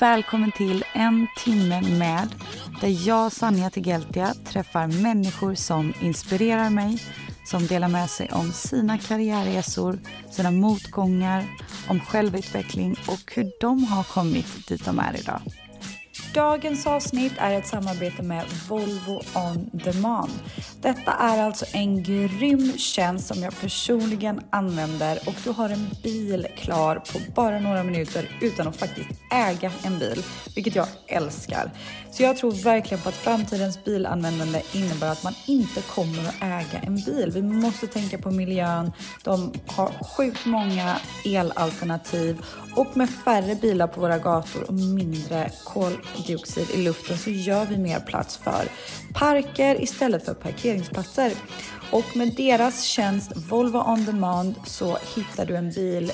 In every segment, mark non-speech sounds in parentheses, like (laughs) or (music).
Välkommen till En timme med där jag, Sanja Tegeltia, träffar människor som inspirerar mig, som delar med sig om sina karriärresor, sina motgångar, om självutveckling och hur de har kommit dit de är idag. Dagens avsnitt är ett samarbete med Volvo On Demand. Detta är alltså en grym tjänst som jag personligen använder och du har en bil klar på bara några minuter utan att faktiskt äga en bil, vilket jag älskar. Så jag tror verkligen på att framtidens bilanvändande innebär att man inte kommer att äga en bil. Vi måste tänka på miljön. De har sjukt många elalternativ och med färre bilar på våra gator och mindre koldioxid i luften så gör vi mer plats för parker istället för parkeringsplatser. Och med deras tjänst Volvo On Demand så hittar du en bil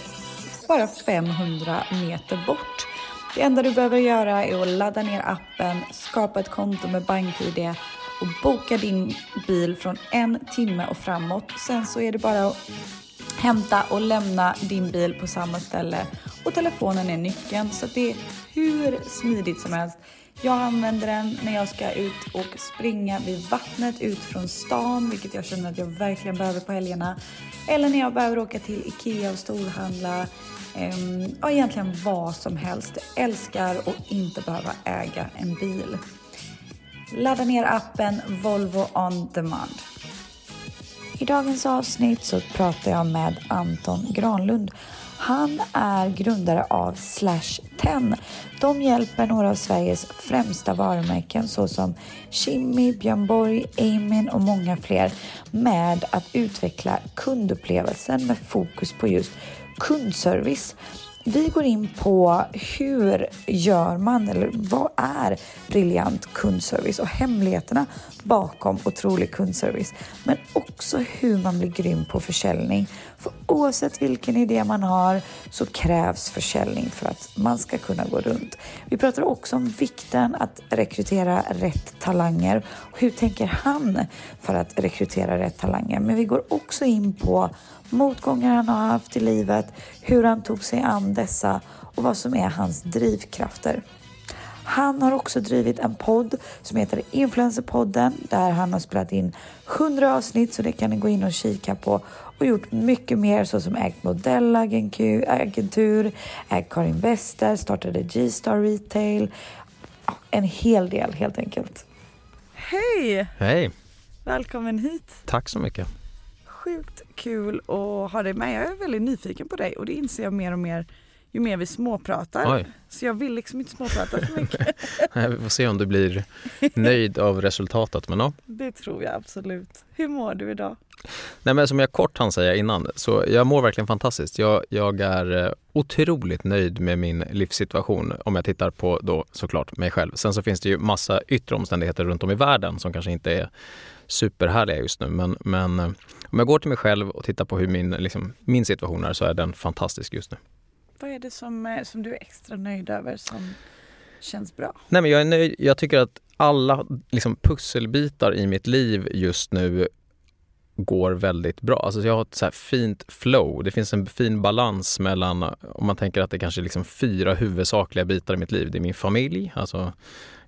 bara 500 meter bort. Det enda du behöver göra är att ladda ner appen, skapa ett konto med BankID och boka din bil från en timme och framåt. Sen så är det bara att hämta och lämna din bil på samma ställe och telefonen är nyckeln så det är hur smidigt som helst. Jag använder den när jag ska ut och springa vid vattnet ut från stan, vilket jag känner att jag verkligen behöver på helgerna. Eller när jag behöver åka till IKEA och storhandla. Ehm, ja, egentligen vad som helst. Jag älskar att inte behöva äga en bil. Ladda ner appen Volvo On Demand. I dagens avsnitt så pratar jag med Anton Granlund. Han är grundare av Slash 10. De hjälper några av Sveriges främsta varumärken såsom Kimmy, Björn Borg, Amin och många fler med att utveckla kundupplevelsen med fokus på just kundservice. Vi går in på hur gör man eller vad är briljant kundservice och hemligheterna bakom otrolig kundservice. Men också hur man blir grym på försäljning. För oavsett vilken idé man har så krävs försäljning för att man ska kunna gå runt. Vi pratar också om vikten att rekrytera rätt talanger. Hur tänker han för att rekrytera rätt talanger? Men vi går också in på motgångar han har haft i livet, hur han tog sig an dessa och vad som är hans drivkrafter. Han har också drivit en podd som heter Influencerpodden där han har spelat in 100 avsnitt så det kan ni gå in och kika på och gjort mycket mer såsom ägt modellagentur, ägt Karin Wester, startade G-Star Retail. En hel del helt enkelt. Hej! Hej! Välkommen hit! Tack så mycket. Sjukt kul att ha dig med. Jag är väldigt nyfiken på dig och det inser jag mer och mer ju mer vi småpratar. Oj. Så jag vill liksom inte småprata för mycket. (laughs) Vi får se om du blir nöjd av resultatet. Men ja. Det tror jag absolut. Hur mår du idag? Nej, men som jag kort hann säga innan, så jag mår verkligen fantastiskt. Jag, jag är eh, otroligt nöjd med min livssituation om jag tittar på då såklart mig själv. Sen så finns det ju massa yttre omständigheter runt om i världen som kanske inte är superhärliga just nu. Men, men eh, om jag går till mig själv och tittar på hur min, liksom, min situation är så är den fantastisk just nu. Vad är det som, eh, som du är extra nöjd över som känns bra? Nej, men jag är nöjd. Jag tycker att alla liksom, pusselbitar i mitt liv just nu går väldigt bra. Alltså jag har ett så fint flow. Det finns en fin balans mellan, om man tänker att det kanske är liksom fyra huvudsakliga bitar i mitt liv. Det är min familj, alltså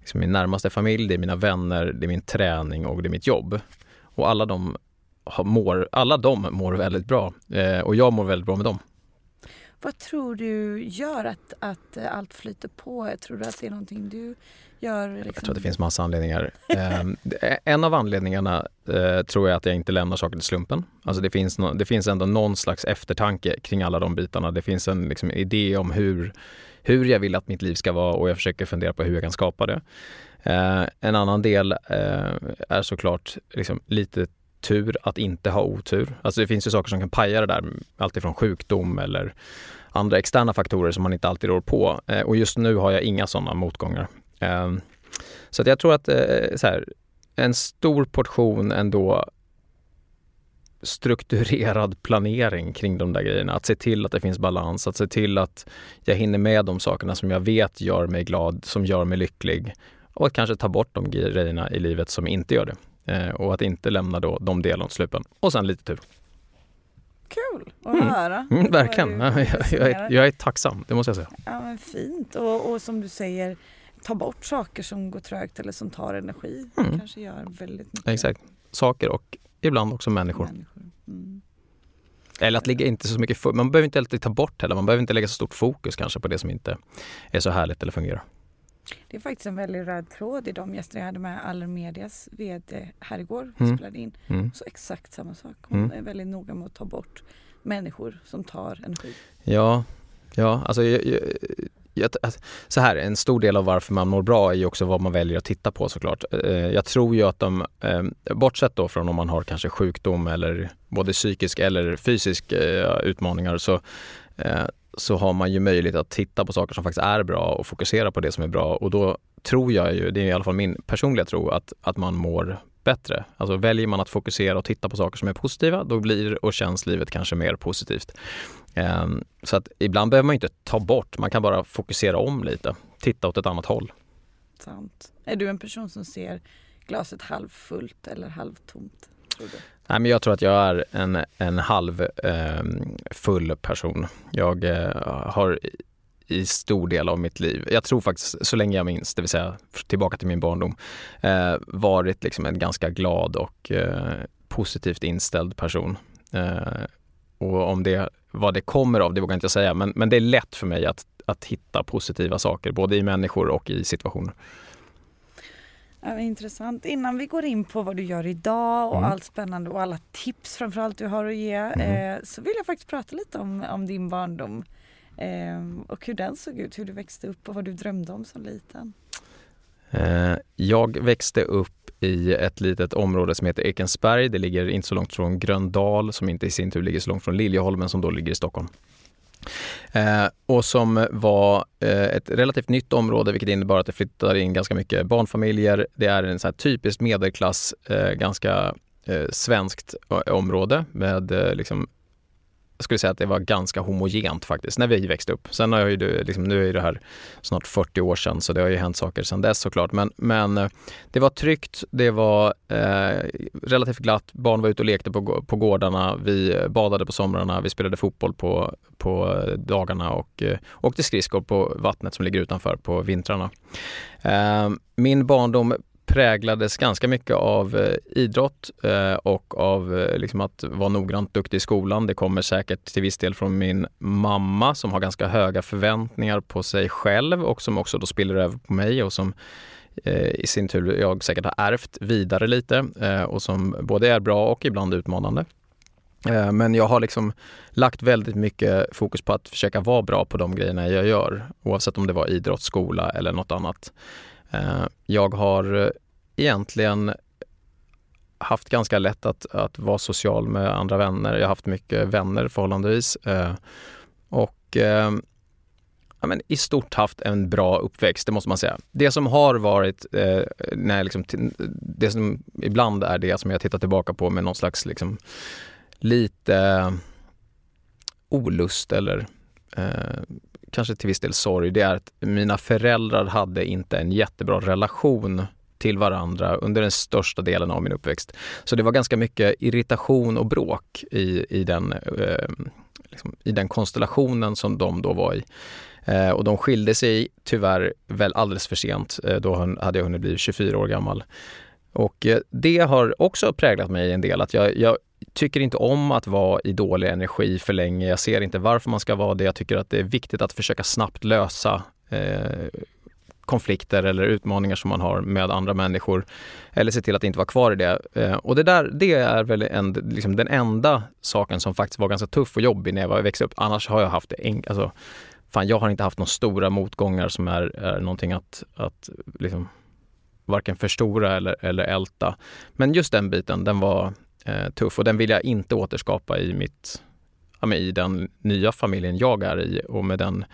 liksom min närmaste familj, det är mina vänner, det är min träning och det är mitt jobb. Och alla de mår, alla de mår väldigt bra eh, och jag mår väldigt bra med dem. Vad tror du gör att, att allt flyter på? Tror du att det är någonting du gör? Liksom? Jag tror att det finns massa anledningar. eh, en av anledningarna eh, tror jag att jag inte lämnar saker till slumpen. Alltså det finns, no, det finns ändå någon slags eftertanke kring alla de bitarna. Det finns en liksom, idé om hur, hur jag vill att mitt liv ska vara och jag försöker fundera på hur jag kan skapa det. Eh, en annan del eh, är såklart liksom, lite tur att inte ha otur. Alltså det finns ju saker som kan paja det där, alltifrån sjukdom eller andra externa faktorer som man inte alltid rår på. Eh, och just nu har jag inga sådana motgångar. Eh, så att jag tror att eh, så här, en stor portion ändå strukturerad planering kring de där grejerna. Att se till att det finns balans, att se till att jag hinner med de sakerna som jag vet gör mig glad, som gör mig lycklig och att kanske ta bort de grejerna i livet som inte gör det. Eh, och att inte lämna då de delarna åt slumpen. Och sen lite tur. Kul att mm. höra. Mm, verkligen. Jag, jag, är, jag, är, tacksam, det måste jag säga. Ja, men fint. Och, och som du säger, ta bort saker som går trögt eller som tar energi. Mm. kanske gör väldigt mycket. Exakt. Saker och ibland också människor. människor. Mm. Eller att ligga inte så mycket man behöver inte alltid ta bort heller, man behöver inte lägga så stort fokus kanske på det som inte är så härligt eller fungerar. Det är faktiskt en väldigt röd tråd i de gäster jag hade med Allermedias VD här igår. Mm. spelade in. Mm. Så exakt samma sak. Hon mm. är väldigt noga med att ta bort människor som tar energi. Ja, ja alltså jag, jag, Alltså, så här, en stor del av varför man mår bra är ju också vad man väljer att titta på såklart. Eh, jag tror ju att de, eh, bortsett då från om man har kanske sjukdom eller både psykisk eller fysisk eh, utmaningar så, så har man ju möjlighet att titta på saker som faktiskt är bra och fokusera på det som är bra och då tror jag ju, det är i alla fall min personliga tro, att, att man mår bättre. Alltså väljer man att fokusera och titta på saker som är positiva, då blir och känns livet kanske mer positivt. Ehm, så att ibland behöver man inte ta bort, man kan bara fokusera om lite, titta åt ett annat håll. Sant. Är du en person som ser glaset halvfullt eller halvtomt? Nej, men jag tror att jag är en, en halv eh, full person. Jag eh, har i stor del av mitt liv, jag tror faktiskt så länge jag minns, det vill säga tillbaka till min barndom, eh, varit liksom en ganska glad och eh, positivt inställd person. Eh, och om det, vad det kommer av, det vågar jag inte säga, men, men det är lätt för mig att, att hitta positiva saker, både i människor och i situationer. Ja, intressant. Innan vi går in på vad du gör idag och mm. allt spännande och alla tips framförallt du har att ge mm. eh, så vill jag faktiskt prata lite om, om din barndom. Eh, och hur den såg ut, hur du växte upp och vad du drömde om som liten. Eh, jag växte upp i ett litet område som heter Ekensberg. Det ligger inte så långt från Gröndal som inte i sin tur ligger så långt från Liljeholmen som då ligger i Stockholm. Eh, och som var eh, ett relativt nytt område vilket innebar att det flyttade in ganska mycket barnfamiljer. Det är en så typisk medelklass, eh, ganska eh, svenskt eh, område med eh, liksom jag skulle säga att det var ganska homogent faktiskt när vi växte upp. Sen har jag ju, liksom, nu är det här snart 40 år sedan så det har ju hänt saker sedan dess såklart. Men, men eh, det var tryggt, det var eh, relativt glatt, barn var ute och lekte på, på gårdarna, vi eh, badade på somrarna, vi spelade fotboll på, på eh, dagarna och eh, åkte skridskor på vattnet som ligger utanför på vintrarna. Eh, min barndom präglades ganska mycket av eh, idrott eh, och av eh, liksom att vara noggrant duktig i skolan. Det kommer säkert till viss del från min mamma som har ganska höga förväntningar på sig själv och som också då spiller över på mig och som eh, i sin tur jag säkert har ärvt vidare lite eh, och som både är bra och ibland utmanande. Eh, men jag har liksom lagt väldigt mycket fokus på att försöka vara bra på de grejerna jag gör, oavsett om det var idrott, skola eller något annat. Eh, jag har eh, egentligen haft ganska lätt att, att vara social med andra vänner. Jag har haft mycket vänner förhållandevis. Eh, och ja, men i stort haft en bra uppväxt, det måste man säga. Det som har varit, eh, när liksom, det som ibland är det som jag tittar tillbaka på med någon slags liksom, lite olust eller eh, kanske till viss del sorg, det är att mina föräldrar hade inte en jättebra relation till varandra under den största delen av min uppväxt. Så det var ganska mycket irritation och bråk i, i, den, eh, liksom, i den konstellationen som de då var i. Eh, och de skilde sig tyvärr väl alldeles för sent. Eh, då hade jag hunnit bli 24 år gammal. Och eh, det har också präglat mig en del. Att jag, jag tycker inte om att vara i dålig energi för länge. Jag ser inte varför man ska vara det. Jag tycker att det är viktigt att försöka snabbt lösa eh, konflikter eller utmaningar som man har med andra människor. Eller se till att inte vara kvar i det. Eh, och det där, det är väl en, liksom den enda saken som faktiskt var ganska tuff och jobbig när jag växte upp. Annars har jag haft det en, alltså, fan, jag har inte haft några stora motgångar som är, är någonting att, att liksom, varken förstora eller, eller älta. Men just den biten, den var eh, tuff och den vill jag inte återskapa i mitt ja, i den nya familjen jag är i och med den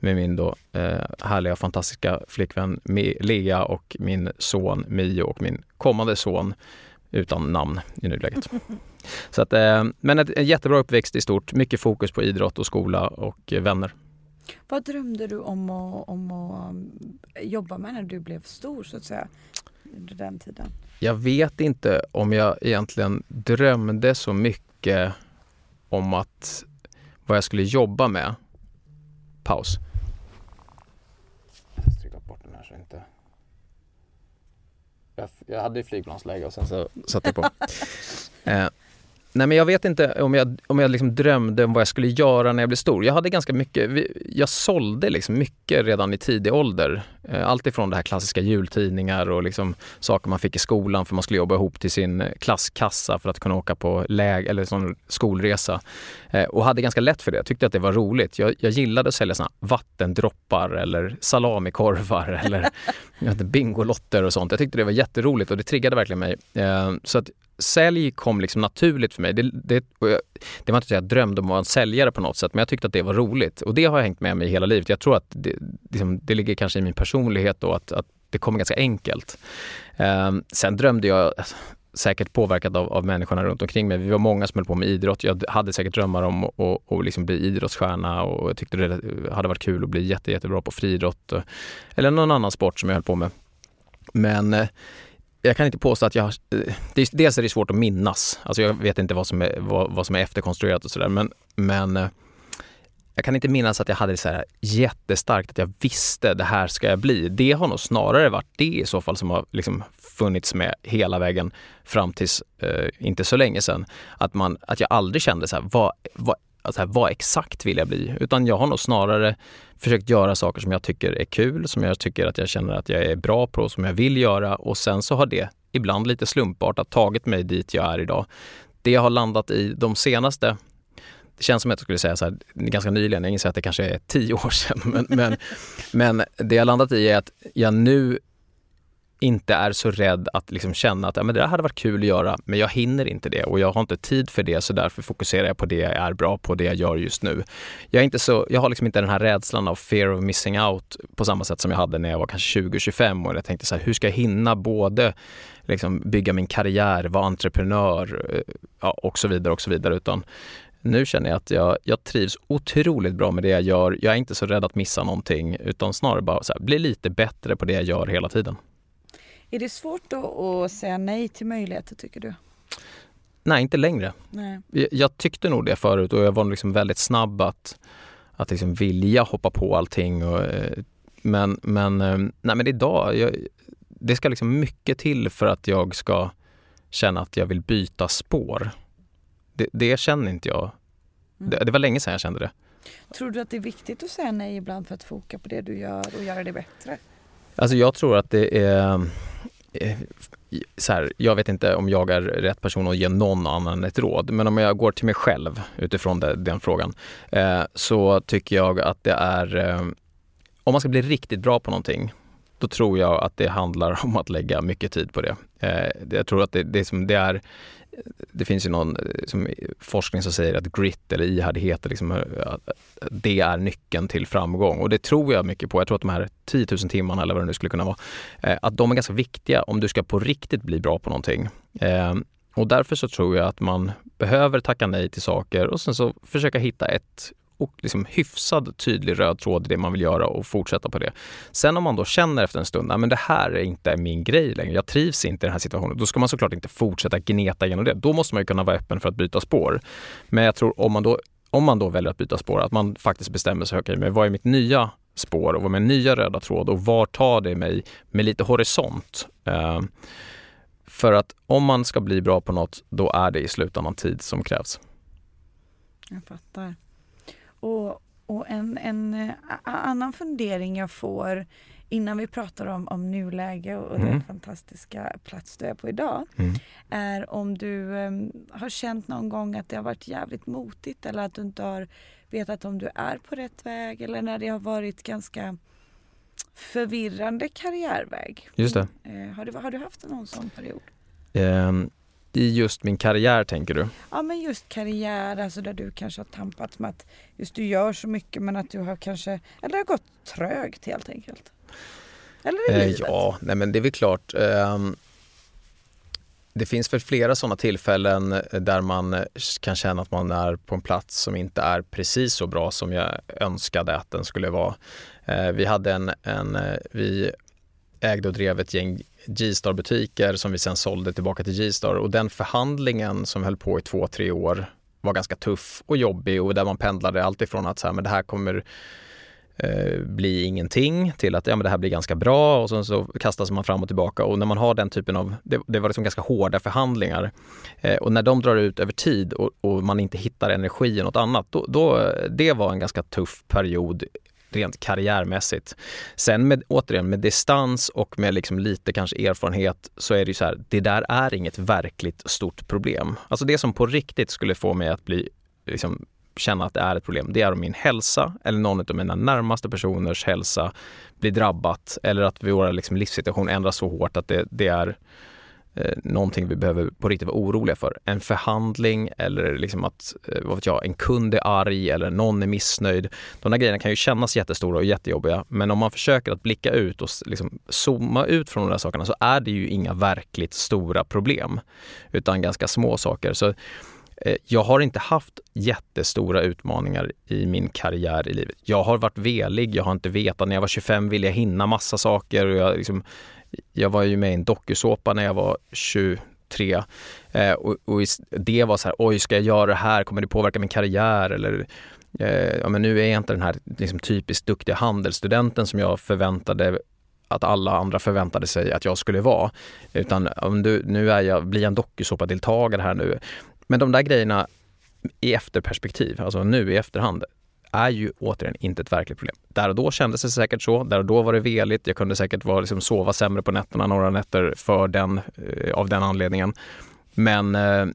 med min då eh, härliga fantastiska flickvän Lea och min son Mio och min kommande son utan namn i nuläget. (laughs) Så att, eh, men ett, en jättebra uppväxt i stort, mycket fokus på idrott och skola och eh, vänner. Vad drömde du om att, om att um, jobba med när du blev stor så att säga? Under den tiden? Jag vet inte om jag egentligen drömde så mycket om att vad jag skulle jobba med. Paus. Jag stryka bort den här så inte... Jag, jag hade flygplansläge och sen så satte jag på. (laughs) (laughs) eh, Nej men jag vet inte om jag, om jag liksom drömde om vad jag skulle göra när jag blev stor. Jag hade ganska mycket, jag sålde liksom mycket redan i tidig ålder. Eh, allt ifrån det här klassiska jultidningar och liksom saker man fick i skolan för man skulle jobba ihop till sin klasskassa för att kunna åka på läg eller sån skolresa. Eh, och hade ganska lätt för det. Jag tyckte att det var roligt. Jag, jag gillade att sälja såna vattendroppar eller salamikorvar (laughs) eller bingolotter och sånt. Jag tyckte det var jätteroligt och det triggade verkligen mig. Eh, så att sälj kom liksom naturligt för mig. Det, det, det var inte så att jag drömde om att vara en säljare på något sätt, men jag tyckte att det var roligt. Och det har jag hängt med mig hela livet. Jag tror att det, liksom, det ligger kanske i min personlighet då, att, att det kommer ganska enkelt. Um, sen drömde jag, alltså, säkert påverkad av, av människorna runt omkring mig. Vi var många som höll på med idrott. Jag hade säkert drömmar om att och, och liksom bli idrottsstjärna och jag tyckte det hade varit kul att bli jätte, jättebra på friidrott eller någon annan sport som jag höll på med. Men eh, jag kan inte påstå att jag... Eh, dels är det svårt att minnas. Alltså jag vet inte vad som är, vad, vad som är efterkonstruerat och sådär. Men, men eh, jag kan inte minnas att jag hade så här jättestarkt att jag visste det här ska jag bli. Det har nog snarare varit det i så fall som har liksom funnits med hela vägen fram tills eh, inte så länge sedan. Att, man, att jag aldrig kände så här, vad, vad, alltså vad exakt vill jag bli? Utan jag har nog snarare försökt göra saker som jag tycker är kul, som jag tycker att jag känner att jag är bra på, som jag vill göra och sen så har det ibland lite slumpartat tagit mig dit jag är idag. Det jag har landat i de senaste det känns som att jag skulle säga så här, ganska nyligen, jag inser att det kanske är tio (laughs) år sedan, men, men, men det jag landat i är att jag nu inte är så rädd att liksom känna att ja, men det där hade varit kul att göra, men jag hinner inte det och jag har inte tid för det så därför fokuserar jag på det jag är bra på, det jag gör just nu. Jag, är inte så, jag har liksom inte den här rädslan av fear of missing out på samma sätt som jag hade när jag var kanske 20-25 och jag tänkte så här, hur ska jag hinna både liksom bygga min karriär, vara entreprenör eh, ja, och så vidare och så vidare. Utan nu känner jag att jag, jag trivs otroligt bra med det jag gör. Jag är inte så rädd att missa någonting utan snarare bara så här, bli lite bättre på det jag gör hela tiden. Är det svårt att säga nej till möjligheter tycker du? Nej, inte längre. Nej. Jag, jag tyckte nog det förut och jag var liksom väldigt snabb att, att liksom vilja hoppa på allting. Och, eh, men, men, eh, nej, men idag, jag, det ska liksom mycket till för att jag ska känna att jag vill byta spår. Det, det känner inte jag. Mm. Det, det, var länge sedan jag kände det. Tror du att det är viktigt att säga nej ibland för att foka på det du gör och göra det bättre? Alltså jag tror att det är eh, så här, jag vet inte om jag är rätt person att ge någon annan ett råd, men om jag går till mig själv utifrån det, den frågan, eh, så tycker jag att det är, eh, om man ska bli riktigt bra på någonting, då tror jag att det handlar (laughs) om att lägga mycket tid på det. Eh, jag tror att det, det, som det är det finns ju någon eh, som, forskning som säger att grit eller ihärdighet, liksom, eh, det är nyckeln till framgång. Och det tror jag mycket på. Jag tror att de här 10 000 timmarna eller vad det nu skulle kunna vara, eh, att de är ganska viktiga om du ska på riktigt bli bra på någonting. Och därför så tror jag att man behöver tacka nej till saker och sen så försöka hitta ett och liksom hyfsad tydlig röd tråd i det man vill göra och fortsätta på det. Sen om man då känner efter en stund, men det här är inte min grej längre, jag trivs inte i den här situationen, då ska man såklart inte fortsätta gneta genom det. Då måste man ju kunna vara öppen för att byta spår. Men jag tror om man då, om man då väljer att byta spår, att man faktiskt bestämmer sig, okej, okay, vad är mitt nya spår och vad är min nya röda tråd och var tar det mig med lite horisont? Uh, för att om man ska bli bra på något, då är det i slutändan tid som krävs. Jag fattar. Och, och en, en uh, annan fundering jag får innan vi pratar om, om nuläge och, mm. den fantastiska plats du är på idag mm. är om du um, har känt någon gång att det har varit jävligt motigt eller att du inte har vetat om du är på rätt väg eller när det har varit ganska förvirrande karriärväg. Just det. Eh, har, du, har du haft någon sån period? Ehm, I just min karriär tänker du? Ja men just karriär, alltså där du kanske har tampats med att just du gör så mycket men att du har kanske, eller det har gått trögt helt enkelt. Eller i Eh, livet. ja, nej men det är väl klart. ehm, det finns väl flera sådana tillfällen där man eh, kan känna att man är på en plats som inte är precis så bra som jag önskade att den skulle vara. Eh, vi hade en, en eh, vi ägde och drev ett gäng G-star-butiker som vi sen sålde tillbaka till G-star. Och den förhandlingen som höll på i två, tre år var ganska tuff och jobbig. Och där man pendlade alltifrån att så här, men det här kommer eh, bli ingenting till att ja, men det här blir ganska bra. Och sen så kastas man fram och tillbaka. Och när man har den typen av, det, det var liksom ganska hårda förhandlingar. Eh, och när de drar ut över tid och, och man inte hittar energi i något annat, då, då, det var en ganska tuff period rent karriärmässigt. Sen med, återigen med distans och med liksom lite kanske erfarenhet så är det ju så här, det där är inget verkligt stort problem. Alltså det som på riktigt skulle få mig att bli liksom, känna att det är ett problem, det är om min hälsa eller någon av mina närmaste personers hälsa blir drabbat eller att vår liksom, livssituation ändras så hårt att det, det är eh, någonting vi behöver på riktigt vara oroliga för. En förhandling eller liksom att, eh, vad vet jag, en kund är arg eller någon är missnöjd. De där grejerna kan ju kännas jättestora och jättejobbiga men om man försöker att blicka ut och liksom zooma ut från de där sakerna så är det ju inga verkligt stora problem utan ganska små saker. Så eh, jag har inte haft jättestora utmaningar i min karriär i livet. Jag har varit velig, jag har inte vetat. När jag var 25 ville jag hinna massa saker och jag, liksom, jag var ju med i en dokusåpa när jag var 23 eh, och, och det var så här, oj ska jag göra det här, kommer det påverka min karriär eller eh, ja, men nu är jag inte den här liksom, typiskt duktiga handelsstudenten som jag förväntade att alla andra förväntade sig att jag skulle vara. Utan om du, nu är jag, blir jag en dokusåpadeltagare här nu. Men de där grejerna i efterperspektiv, alltså nu i efterhand, är ju återigen inte ett verkligt problem. Där och då kändes det säkert så. Där och då var det veligt. Jag kunde säkert vara, liksom, sova sämre på nätterna några nätter för den, eh, av den anledningen. Men eh,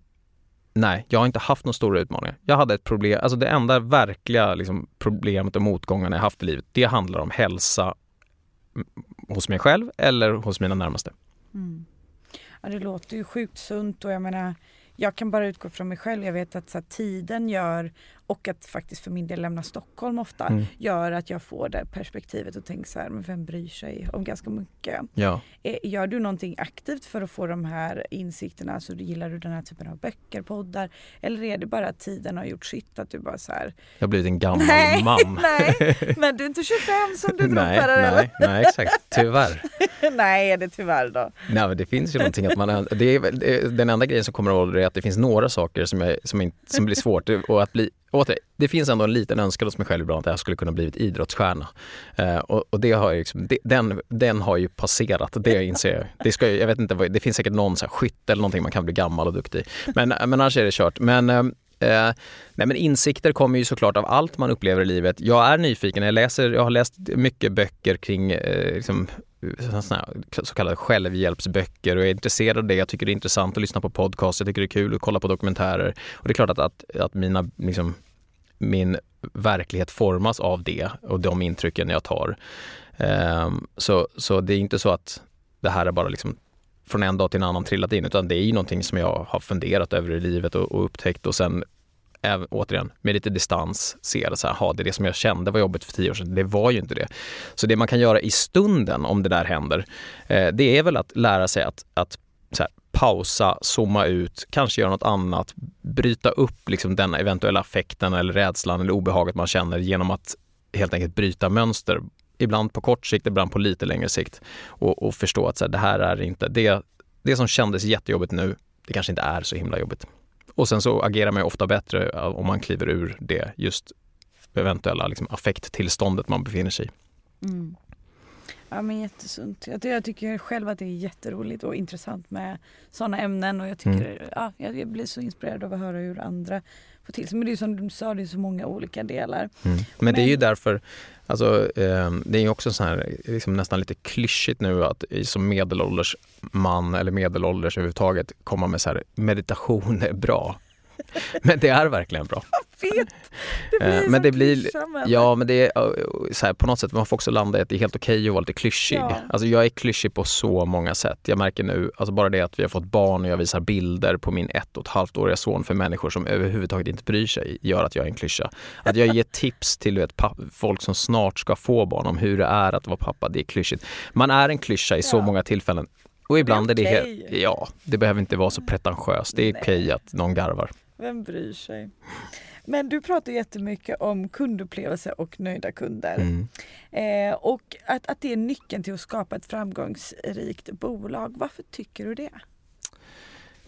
nej, jag har inte haft några stora utmaningar. Jag hade ett problem, alltså det enda verkliga liksom, problemet och motgångarna jag haft i livet, det handlar om hälsa mm, hos mig själv eller hos mina närmaste. Mm. Ja, det låter ju sjukt sunt och jag menar jag kan bara utgå från mig själv. Jag vet att så här, tiden gör och att faktiskt för min del lämna Stockholm ofta Mm. gör att jag får det perspektivet och tänker så här, men vem bryr sig om ganska mycket? Ja. Eh, Gör du någonting aktivt för att få de här insikterna? Alltså gillar du den här typen av böcker, poddar? Eller är det bara att tiden har gjort sitt att du bara så här, Jag har blivit en gammal nej, (laughs) man. nej, (laughs) men du är inte 25 som du drog nej, eller? nej, nej, exakt. Tyvärr. (laughs) nej, är det tyvärr då? Nej, men det finns ju någonting att man... Det är, det den enda grejen som kommer att hålla är att det finns några saker som, jag, som, inte, som blir svårt. Och att bli, åter, det finns ändå en liten önskan hos mig själv ibland att jag skulle kunna blivit idrottsstjärna. Eh, och, och det har liksom, det, den, den har ju passerat, det inser jag. Det, ska, jag vet inte, det finns säkert någon så här skytt eller någonting man kan bli gammal och duktig. Men, men annars är det kört. Men, ehm, eh, nej men insikter kommer ju såklart av allt man upplever i livet. Jag är nyfiken, jag, läser, jag har läst mycket böcker kring eh, liksom, så kallade självhjälpsböcker och jag är intresserad av det. Jag tycker det är intressant att lyssna på podcast, jag tycker det är kul att kolla på dokumentärer. Och det är klart att, att, att mina, liksom, min verklighet formas av det och de intrycken jag tar. Ehm, så, så det är inte så att det här är bara liksom från en dag till en annan trillat in utan det är ju någonting som jag har funderat över i livet och, och upptäckt och sen även, återigen med lite distans ser att så här, "Ha, det är det som jag kände var jobbigt för tio år sedan. Det var ju inte det. Så det man kan göra i stunden om det där händer, eh, det är väl att lära sig att, att så här, pausa, zooma ut, kanske göra något annat, bryta upp liksom den eventuella affekten eller rädslan eller obehaget man känner genom att helt enkelt bryta mönster. Ibland på kort sikt, ibland på lite längre sikt. Och, och förstå att så här, det här är inte, det, det som kändes jättejobbigt nu, det kanske inte är så himla jobbigt. Och sen så agerar man ju ofta bättre om man kliver ur det just eventuella liksom, affekttillståndet man befinner sig i. Mm. Ja men jättesunt. Jag, jag tycker själv att det är jätteroligt och intressant med sådana ämnen och jag tycker ja, jag jag blir så inspirerad av att höra hur andra får till sig. Men det är som du sa, det är så många olika delar. Men det är ju Men- därför, alltså, eh, det är ju också så här, liksom nästan lite klyschigt nu att som medelålders man eller medelålders överhuvudtaget komma med så här, meditation är bra. (laughs) Men det är verkligen bra. vet! Det blir Eh, men det blir, klyscha, Ja, men det är eh, så här, på något sätt, man får också landa i att det är helt okej att vara lite klyschig. Ja. Alltså jag är klyschig på så många sätt. Jag märker nu, alltså bara det att vi har fått barn och jag visar bilder på min ett och ett halvt åriga son för människor som överhuvudtaget inte bryr sig, gör att jag är en klyscha. Att jag ger tips till vet, folk som snart ska få barn om hur det är att vara pappa, det är klyschigt. Man är en klyscha i så Ja. många tillfällen. Och ibland är det, okej. helt, ja, det behöver inte vara så pretentiöst. Det är okej att någon garvar. Vem bryr sig? Men du pratar jättemycket om kundupplevelse och nöjda kunder. Mm. Eh, och att, att det är nyckeln till att skapa ett framgångsrikt bolag. Varför tycker du det?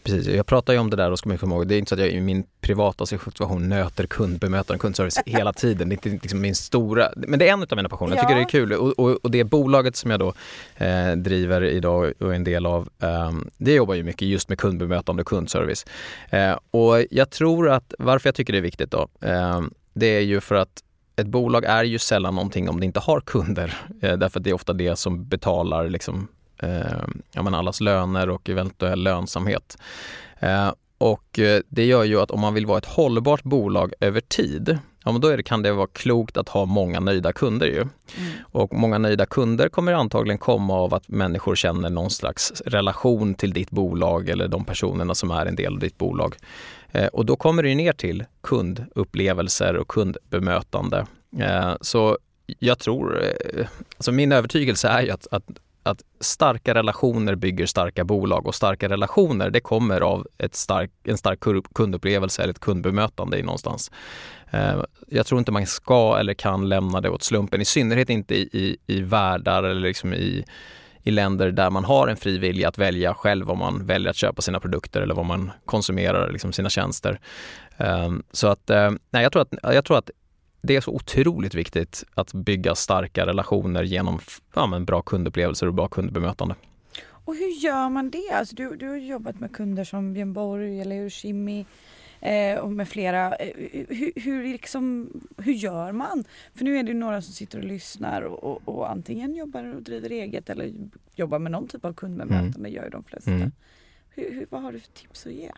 Precis, jag pratar ju om det där och ska man komma ihåg, det är inte så att jag i min privata situation nöter kundbemötande kundservice (laughs) hela tiden. Det är inte liksom min stora, men det är en av mina passioner. Jag tycker Ja. det är kul och, och, och det bolaget som jag då eh, driver idag och är en del av, ehm, det jobbar ju mycket just med kundbemötande och kundservice. Eh, och jag tror att varför jag tycker det är viktigt då, ehm, det är ju för att ett bolag är ju sällan någonting om det inte har kunder. Eh, därför att det är ofta det som betalar liksom, eh, ja, men allas löner och eventuell lönsamhet. Eh, och eh, det gör ju att om man vill vara ett hållbart bolag över tid, ja, men då det, kan det vara klokt att ha många nöjda kunder ju. Och många nöjda kunder kommer antagligen komma av att människor känner någon slags relation till ditt bolag eller de personerna som är en del av ditt bolag. Eh, och då kommer det ner till kundupplevelser och kundbemötande. Eh, så jag tror, eh, alltså min övertygelse är ju att, att, att starka relationer bygger starka bolag och starka relationer det kommer av ett stark, en stark kundupplevelse eller ett kundbemötande i någonstans. Eh, jag tror inte man ska eller kan lämna det åt slumpen, i synnerhet inte i, i, i världar eller liksom i, i länder där man har en fri vilja att välja själv om man väljer att köpa sina produkter eller vad man konsumerar, liksom sina tjänster. Eh, så att, eh, nej, jag tror att, jag tror att det är så otroligt viktigt att bygga starka relationer genom ja, men bra kundupplevelser och bra kundbemötande. Och hur gör man det? Alltså du, du har jobbat med kunder som Björn Borg eller Urshimi eh, och med flera. Eh, hur, hur, liksom, hur gör man? För nu är det ju några som sitter och lyssnar och, och, och antingen jobbar och driver eget eller jobbar med någon typ av kundbemötande, gör ju de flesta. Mm. Hur, hur, vad har du för tips att ge?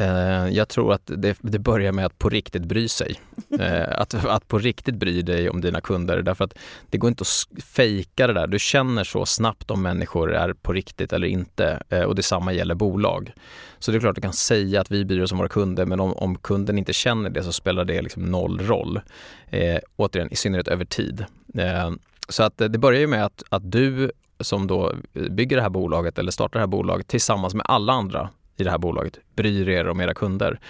Eh, Jag tror att det, det börjar med att på riktigt bry sig. (laughs) Eh, Att, att på riktigt bry dig om dina kunder därför att det går inte att fejka det där. Du känner så snabbt om människor är på riktigt eller inte Eh, och detsamma gäller bolag. Så det är klart du kan säga att vi bryr oss om våra kunder men om, om kunden inte känner det så spelar det liksom noll roll. Eh, återigen, i synnerhet över tid. Eh, så att det börjar ju med att, att du som då bygger det här bolaget eller startar det här bolaget tillsammans med alla andra i det här bolaget bryr er om era kunder.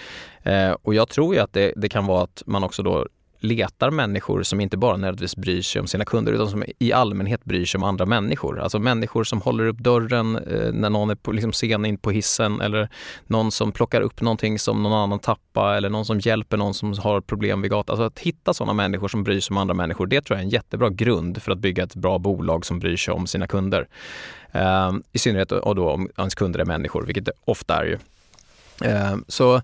Eh, och jag tror ju att det, det kan vara att man också då letar människor som inte bara nödvändigtvis bryr sig om sina kunder utan som i allmänhet bryr sig om andra människor. Alltså människor som håller upp dörren eh, när någon är på, liksom sen in på hissen eller någon som plockar upp någonting som någon annan tappar eller någon som hjälper någon som har problem vid gatan. Alltså att hitta sådana människor som bryr sig om andra människor, det tror jag är en jättebra grund för att bygga ett bra bolag som bryr sig om sina kunder. Eh, I synnerhet och då om ens kunder är människor, vilket det ofta är ju. Eh, så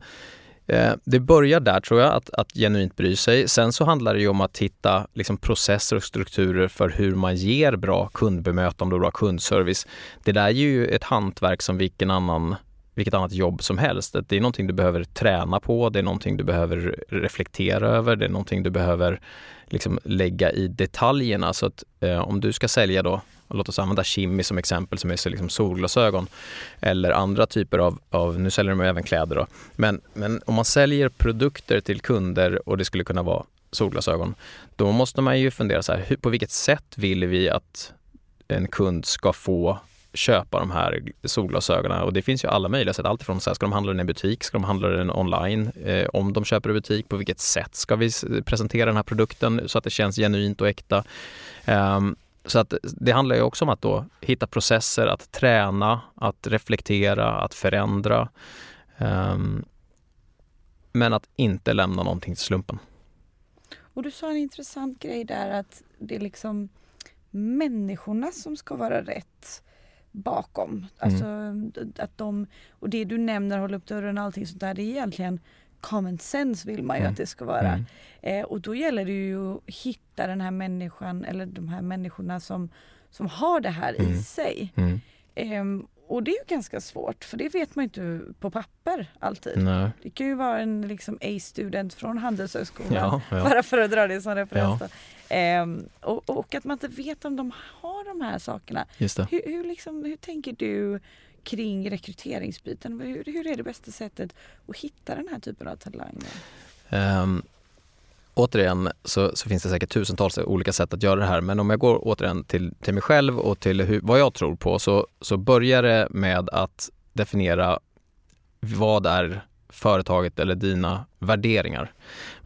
Eh, det börjar där tror jag, att, att genuint bry sig. Sen så handlar det ju om att hitta liksom, processer och strukturer för hur man ger bra kundbemötande och bra kundservice. Det där är ju ett hantverk som vilken annan vilket annat jobb som helst. Det är någonting du behöver träna på, det är någonting du behöver reflektera över, det är någonting du behöver liksom lägga i detaljerna. Så att eh, om du ska sälja då, låt oss använda Kimi som exempel som är så liksom solglasögon eller andra typer av, av nu säljer de även kläder då. Men, men om man säljer produkter till kunder och det skulle kunna vara solglasögon, då måste man ju fundera så här, hur, på vilket sätt vill vi att en kund ska få köpa de här solglasögonen och det finns ju alla möjliga sätt. Alltifrån så här, ska de handla den i butik, ska de handla den online? Eh, om de köper i butik, på vilket sätt ska vi presentera den här produkten så att det känns genuint och äkta? Eh, så att det handlar ju också om att då hitta processer, att träna, att reflektera, att förändra. Eh, men att inte lämna någonting till slumpen. Och du sa en intressant grej där att det är liksom människorna som ska vara rätt bakom. Alltså att de, och det du nämner, hålla upp dörren och allting sånt där, det är egentligen common sense vill man ju Mm. att det ska vara. Mm. Eh, och då gäller det ju att hitta den här människan eller de här människorna som, som har det här i Mm. sig. Mm. Ehm, och det är ju ganska svårt för det vet man inte på papper alltid. Nej. Det kan ju vara en liksom A-student från Handelshögskolan, Ja, ja. (laughs) bara för att dra det som referens. Ja. Ehm, och, och att man inte vet om de har de här sakerna. Hur, hur, liksom, hur tänker du kring rekryteringsbiten? Hur, hur är det bästa sättet att hitta den här typen av talanger? Um, återigen så, så finns det säkert tusentals olika sätt att göra det här men om jag går återigen till, till mig själv och till hur, vad jag tror på så, så börjar det med att definiera vad är företaget eller dina värderingar.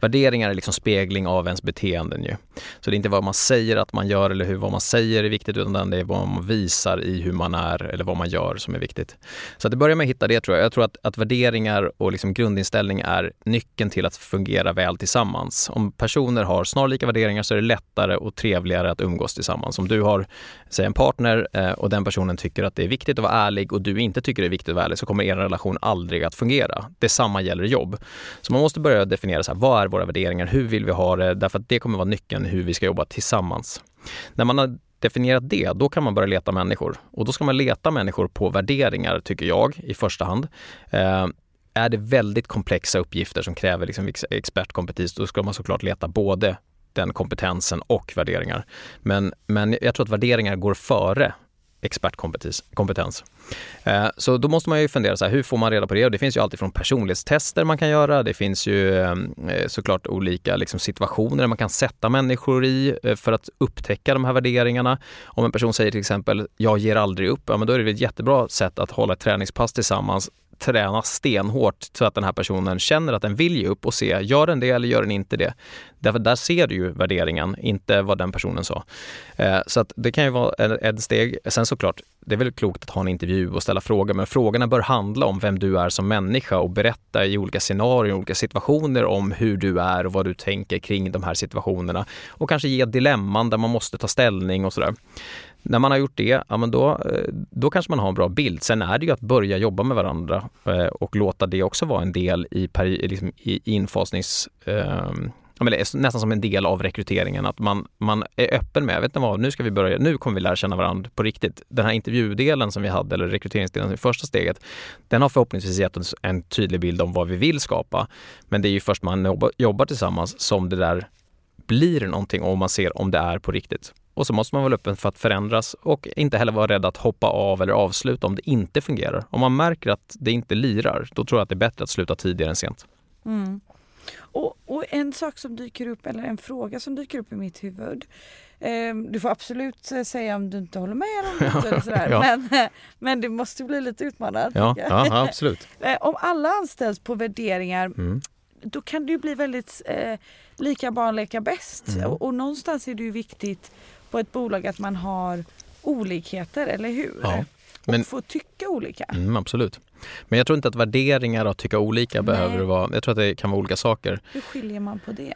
Värderingar är liksom spegling av ens beteenden ju. Så det är inte vad man säger att man gör eller hur vad man säger är viktigt utan det är vad man visar i hur man är eller vad man gör som är viktigt. Så att det börjar med att hitta det tror jag. Jag tror att, att värderingar och liksom grundinställning är nyckeln till att fungera väl tillsammans. Om personer har snarlika värderingar så är det lättare och trevligare att umgås tillsammans. Om du har säg en partner eh, och den personen tycker att det är viktigt att vara ärlig och du inte tycker det är viktigt att vara ärlig så kommer er relation aldrig att fungera. Detsamma gäller jobb. Så man måste börja definiera så här, vad är våra värderingar, hur vill vi ha det, därför att det kommer vara nyckeln hur vi ska jobba tillsammans. När man har definierat det, då kan man börja leta människor. Och då ska man leta människor på värderingar, tycker jag, i första hand. Eh, är det väldigt komplexa uppgifter som kräver liksom expertkompetens, då ska man såklart leta både den kompetensen och värderingar. Men, men jag tror att värderingar går före expertkompetens. Eh, Så då måste man ju fundera så här, hur får man reda på det? Och det finns ju alltid från personlighetstester man kan göra. Det finns ju eh, eh, såklart olika liksom, situationer man kan sätta människor i eh, för att upptäcka de här värderingarna. Om en person säger till exempel, jag ger aldrig upp, ja, men då är det ett jättebra sätt att hålla ett träningspass tillsammans träna stenhårt så att den här personen känner att den vill ge upp och se, gör den det eller gör den inte det? Därför där ser du ju värderingen, inte vad den personen sa. Eh, så att det kan ju vara ett, ett steg. Sen såklart, det är väl klokt att ha en intervju och ställa frågor, men frågorna bör handla om vem du är som människa och berätta i olika scenarier, olika situationer om hur du är och vad du tänker kring de här situationerna och kanske ge dilemman där man måste ta ställning och sådär. När man har gjort det, ja, men då, eh, då kanske man har en bra bild. Sen är det ju att börja jobba med varandra eh, och låta det också vara en del i, liksom, i infasnings... Eh, nästan som en del av rekryteringen, att man, man är öppen med, vet ni vad, nu ska vi börja, nu kommer vi lära känna varandra på riktigt. Den här intervjudelen som vi hade, eller rekryteringsdelen i första steget, den har förhoppningsvis gett oss en tydlig bild om vad vi vill skapa. Men det är ju först man jobbar, jobbar tillsammans som det där blir någonting och man ser om det är på riktigt. Och så måste man vara öppen för att förändras och inte heller vara rädd att hoppa av eller avsluta om det inte fungerar. Om man märker att det inte lirar, då tror jag att det är bättre att sluta tidigare än sent. Mm. Och, och en sak som dyker upp, eller en fråga som dyker upp i mitt huvud. Eh, du får absolut eh, säga om du inte håller med om det eller (laughs) sådär. Ja. men, men det måste bli lite utmanande. Ja, ja absolut. (laughs) Eh, om alla anställs på värderingar Mm. då kan det ju bli väldigt eh, lika barn leka bäst. Mm. Och, och någonstans är det ju viktigt på ett bolag att man har olikheter, eller hur? Ja, Och men- få tycka olika. Mm, absolut. Men jag tror inte att värderingar och tycka olika Nej. behöver vara, jag tror att det kan vara olika saker. Hur skiljer man på det?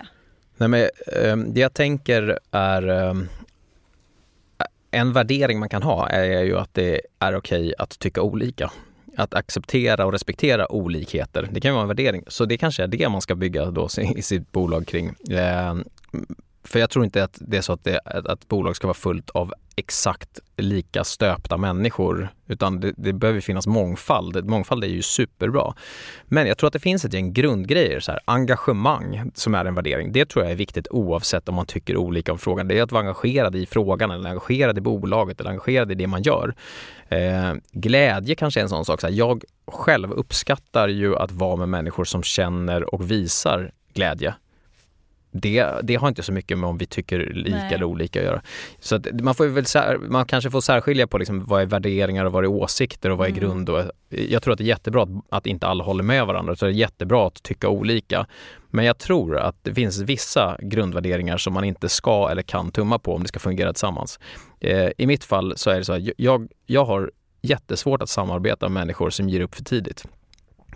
Nej, men, eh, det jag tänker är eh, en värdering man kan ha är ju att det är okej att tycka olika. Att acceptera och respektera olikheter. Det kan ju vara en värdering. Så det kanske är det man ska bygga då i sitt bolag kring. För jag tror inte att det är så att, det, att att bolag ska vara fullt av exakt lika stöpta människor, utan det, det behöver finnas mångfald. Mångfald är ju superbra. Men jag tror att det finns ett gäng grundgrejer, så här, engagemang som är en värdering. Det tror jag är viktigt oavsett om man tycker olika om frågan. Det är att vara engagerad i frågan eller engagerad i bolaget eller engagerad i det man gör. Eh, glädje kanske är en sån sak. Så här, jag själv uppskattar ju att vara med människor som känner och visar glädje. Det, det har inte så mycket med om vi tycker lika Nej. eller olika att göra. Så att man, får väl sär, man kanske får särskilja på liksom vad är värderingar och vad är åsikter och vad är Mm. grund. Och, jag tror att det är jättebra att, att inte alla håller med varandra. Så det är jättebra att tycka olika. Men jag tror att det finns vissa grundvärderingar som man inte ska eller kan tumma på om det ska fungera tillsammans. Eh, I mitt fall så är det så att jag, jag har jättesvårt att samarbeta med människor som ger upp för tidigt.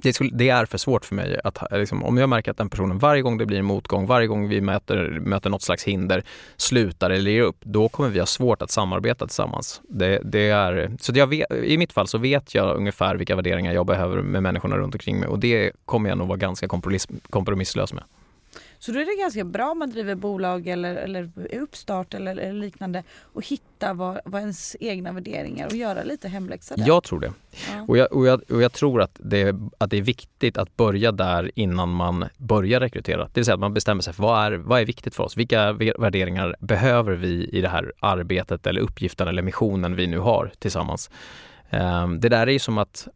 Det, skulle, det är för svårt för mig. Att, liksom, om jag märker att den personen varje gång det blir en motgång, varje gång vi möter, möter något slags hinder, slutar eller ger upp, då kommer vi ha svårt att samarbeta tillsammans. Det, det är, så jag vet, I mitt fall så vet jag ungefär vilka värderingar jag behöver med människorna runt omkring mig och det kommer jag nog vara ganska kompromiss, kompromisslös med. Så då är det ganska bra om man driver bolag eller, eller uppstart eller, eller liknande och hitta vad, vad ens egna värderingar och göra lite hemläxa där. Jag tror det. Ja. Och, jag, och, jag, och jag tror att det, att det är viktigt att börja där innan man börjar rekrytera. Det vill säga att man bestämmer sig för vad är, vad är viktigt för oss? Vilka värderingar behöver vi i det här arbetet eller uppgiften eller missionen vi nu har tillsammans? Um, det där är ju som att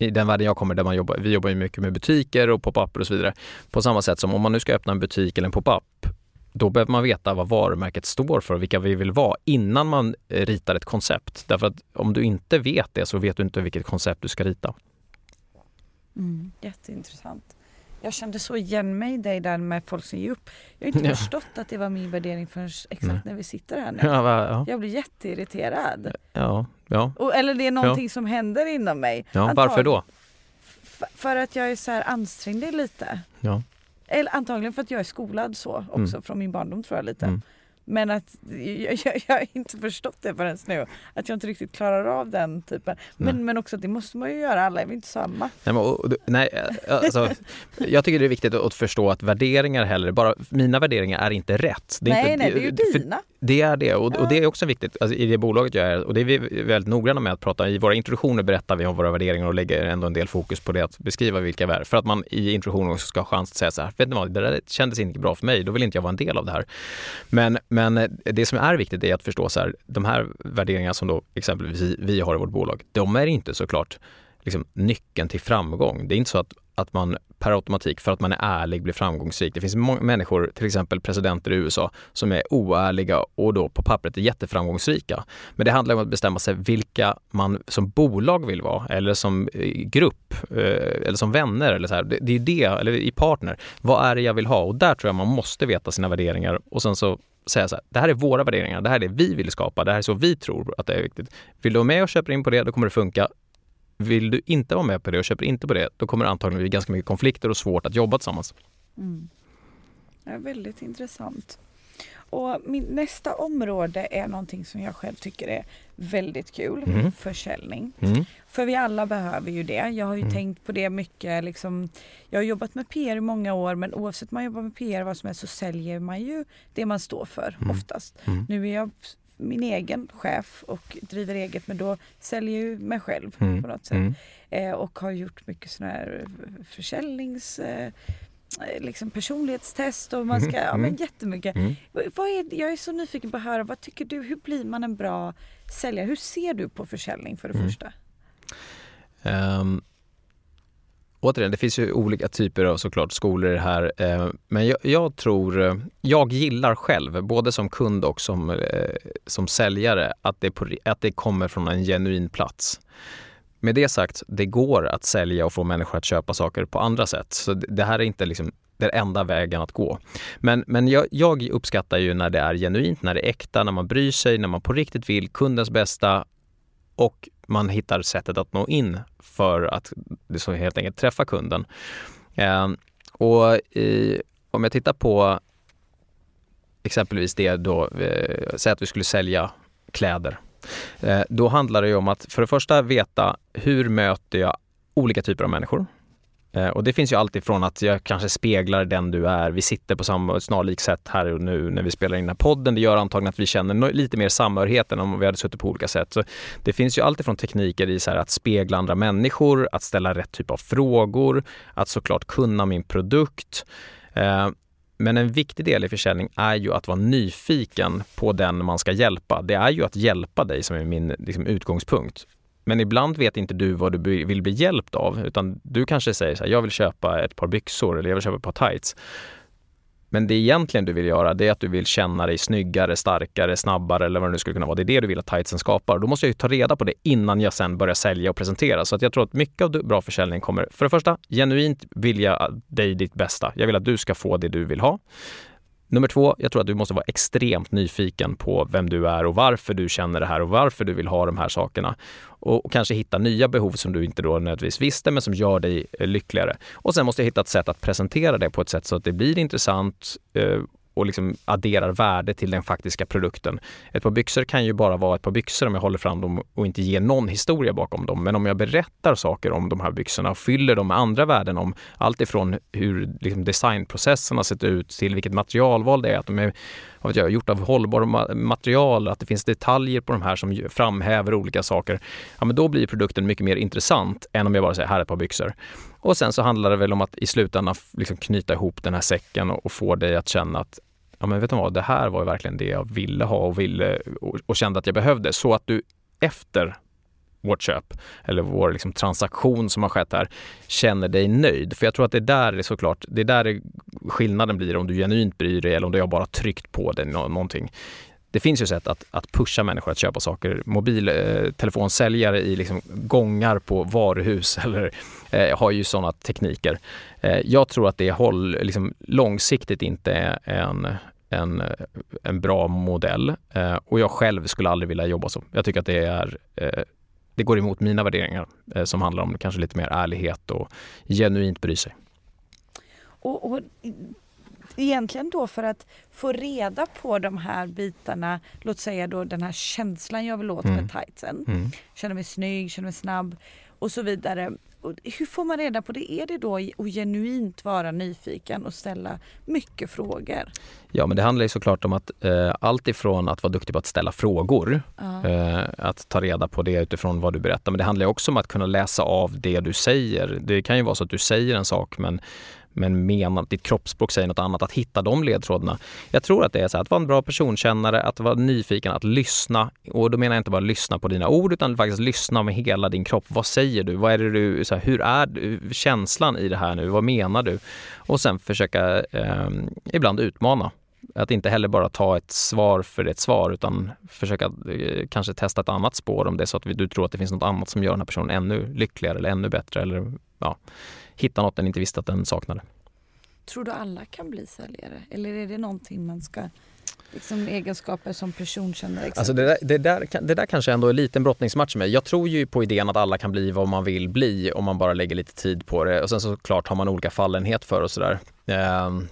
i den världen jag kommer där man jobbar, vi jobbar ju mycket med butiker och pop-up och så vidare. På samma sätt som om man nu ska öppna en butik eller en pop-up, då behöver man veta vad varumärket står för och vilka vi vill vara innan man eh, ritar ett koncept. Därför att om du inte vet det så vet du inte vilket koncept du ska rita. Mm, jätteintressant. Jag kände så igen mig i dig där med folk som ger upp. Jag har inte (laughs) ja. förstått att det var min värdering förrän exakt Nej. när vi sitter här nu. Ja, va, ja. Jag blir jätteirriterad. Ja, ja. Och, eller det är någonting som händer inom mig. Ja, Antag varför då? för att jag är så här ansträngd lite. Ja. Eller antagligen för att jag är skolad så också mm. från min barndom tror jag lite. Mm. Men att (laughs) jag, jag, jag har inte förstått det förrän nu. Att jag inte riktigt klarar av den typen. Men, men också det måste man ju göra, alla är vi inte samma. Nej, men, och, nej alltså, jag tycker det är viktigt att förstå att värderingar heller, bara mina värderingar är inte rätt. Det är nej, inte, nej, det är ju dina. Det är det och, och det är också viktigt alltså, i det bolaget jag är och det är vi väldigt noggranna med att prata i våra introduktioner berättar vi om våra värderingar och lägger ändå en del fokus på det att beskriva vilka vi är för att man i introduktionen också ska ha chans att säga så här, vet ni vad, det där kändes inte bra för mig, då vill inte jag vara en del av det här. Men, men men eh, det som är viktigt är att förstå så här, de här värderingarna som då exempelvis vi har i vårt bolag, de är inte såklart liksom, nyckeln till framgång. Det är inte så att att man per automatik, för att man är ärlig, blir framgångsrik. Det finns många människor, till exempel presidenter i USA, som är oärliga och då på pappret är jätteframgångsrika. Men det handlar om att bestämma sig vilka man som bolag vill vara eller som eh, grupp eh, eller som vänner eller så här. Det är det, eller i partner. Vad är det jag vill ha? Och där tror jag man måste veta sina värderingar och sen så säga så här, det här är våra värderingar, det här är det vi vill skapa, det här är så vi tror att det är viktigt. Vill du vara med och köpa in på det, då kommer det funka. Vill du inte vara med på det och köper inte på det, då kommer det antagligen bli ganska mycket konflikter och svårt att jobba tillsammans. Mm. Det är väldigt intressant. Och min nästa område är någonting som jag själv tycker är väldigt kul. Mm. Försäljning. Mm. För vi alla behöver ju det. Jag har ju mm. tänkt på det mycket. Liksom, jag har jobbat med PR i många år men oavsett om man jobbar med PR vad som helst så säljer man ju det man står för mm. oftast. Mm. Nu är jag min egen chef och driver eget men då säljer jag mig själv mm. på något sätt. Mm. Eh, och har gjort mycket sådana här försäljnings eh, liksom personlighetstest och man ska, mm. ja men mm. jättemycket. Mm. Vad är, jag är så nyfiken på att höra, vad tycker du, hur blir man en bra säljare? Hur ser du på försäljning för det mm. första? Um, återigen, det finns ju olika typer av såklart skolor här. Eh, men jag, jag, tror, eh, jag gillar själv, både som kund och som, eh, som säljare, att det, på, att det kommer från en genuin plats. Med det sagt, det går att sälja och få människor att köpa saker på andra sätt. Så det här är inte liksom den enda vägen att gå. Men, men jag, jag uppskattar ju när det är genuint, när det är äkta, när man bryr sig, när man på riktigt vill kundens bästa och man hittar sättet att nå in för att så helt enkelt träffa kunden. Eh, och i, om jag tittar på exempelvis det då, eh, säg att vi skulle sälja kläder. Eh, då handlar det ju om att för det första veta hur möter jag olika typer av människor? Eh, och det finns ju alltid från att jag kanske speglar den du är. Vi sitter på samma snarlikt sätt här och nu när vi spelar in den här podden. Det gör antagligen att vi känner lite mer samhörighet än om vi hade suttit på olika sätt. Så det finns ju alltid från tekniker i så att spegla andra människor, att ställa rätt typ av frågor, att såklart kunna min produkt. Eh, men en viktig del i försäljning är ju att vara nyfiken på den man ska hjälpa. Det är ju att hjälpa dig som är min liksom, utgångspunkt. Men ibland vet inte du vad du vill bli hjälpt av utan du kanske säger så här, jag vill köpa ett par byxor eller jag vill köpa ett par tights. Men det egentligen du vill göra det är att du vill känna dig snyggare, starkare, snabbare eller vad det nu skulle kunna vara. Det är det du vill att tightsen skapar. Då måste jag ju ta reda på det innan jag sen börjar sälja och presentera. Så att jag tror att mycket av bra försäljning kommer, för det första, genuint vilja dig ditt bästa. Jag vill att du ska få det du vill ha. Nummer två, jag tror att du måste vara extremt nyfiken på vem du är och varför du känner det här och varför du vill ha de här sakerna. Och, kanske hitta nya behov som du inte då nödvändigtvis visste men som gör dig lyckligare. Och sen måste jag hitta ett sätt att presentera det på ett sätt så att det blir intressant eh, och liksom adderar värde till den faktiska produkten. Ett par byxor kan ju bara vara ett par byxor om jag håller fram dem och inte ger någon historia bakom dem. Men om jag berättar saker om de här byxorna och fyller dem med andra värden om allt ifrån hur liksom designprocessen har sett ut till vilket materialval det är, att de är vad jag, gjort av hållbara material, att det finns detaljer på de här som framhäver olika saker. Ja, men då blir produkten mycket mer intressant än om jag bara säger här är ett par byxor. Och sen så handlar det väl om att i slutändan liksom knyta ihop den här säcken och, och få dig att känna att ja men vet du vad, det här var verkligen det jag ville ha och, ville, och, och kände att jag behövde. Så att du efter vårt köp eller vår liksom transaktion som har skett här känner dig nöjd. För jag tror att det där är såklart, det är där skillnaden blir om du genuint bryr dig eller om du har bara tryckt på dig någonting. Det finns ju sätt att, att pusha människor att köpa saker. Mobiltelefonsäljare eh, i liksom gångar på varuhus (laughs) eller, eh, har ju sådana tekniker. Eh, jag tror att det håll, liksom, långsiktigt inte är en, en, en bra modell eh, och jag själv skulle aldrig vilja jobba så. Jag tycker att det är eh, det går emot mina värderingar eh, som handlar om kanske lite mer ärlighet och genuint bry sig. Och, och egentligen då för att få reda på de här bitarna, låt säga då den här känslan jag vill åt mm. med tightsen. Mm. Känner mig snygg, känner mig snabb och så vidare. Hur får man reda på det? Är det då att genuint vara nyfiken och ställa mycket frågor? Ja, men det handlar ju såklart om att eh, allt ifrån att vara duktig på att ställa frågor, ja. eh, att ta reda på det utifrån vad du berättar, men det handlar också om att kunna läsa av det du säger. Det kan ju vara så att du säger en sak men men menar, ditt kroppsspråk säger något annat, att hitta de ledtrådarna. Jag tror att det är så att vara en bra personkännare, att vara nyfiken, att lyssna. Och då menar jag inte bara lyssna på dina ord utan faktiskt lyssna med hela din kropp. Vad säger du? Vad är det du, så här, hur är du, känslan i det här nu? Vad menar du? Och sen försöka eh, ibland utmana. Att inte heller bara ta ett svar för ett svar utan försöka eh, kanske testa ett annat spår om det är så att du tror att det finns något annat som gör den här personen ännu lyckligare eller ännu bättre eller ja, hitta något den inte visste att den saknade. Tror du alla kan bli säljare eller är det någonting man ska liksom egenskaper som personkännare? Alltså det, där, det, där, det där kanske ändå är en brottningsmatch med. Jag tror ju på idén att alla kan bli vad man vill bli om man bara lägger lite tid på det. Och sen såklart har man olika fallenhet för och sådär. Ehm,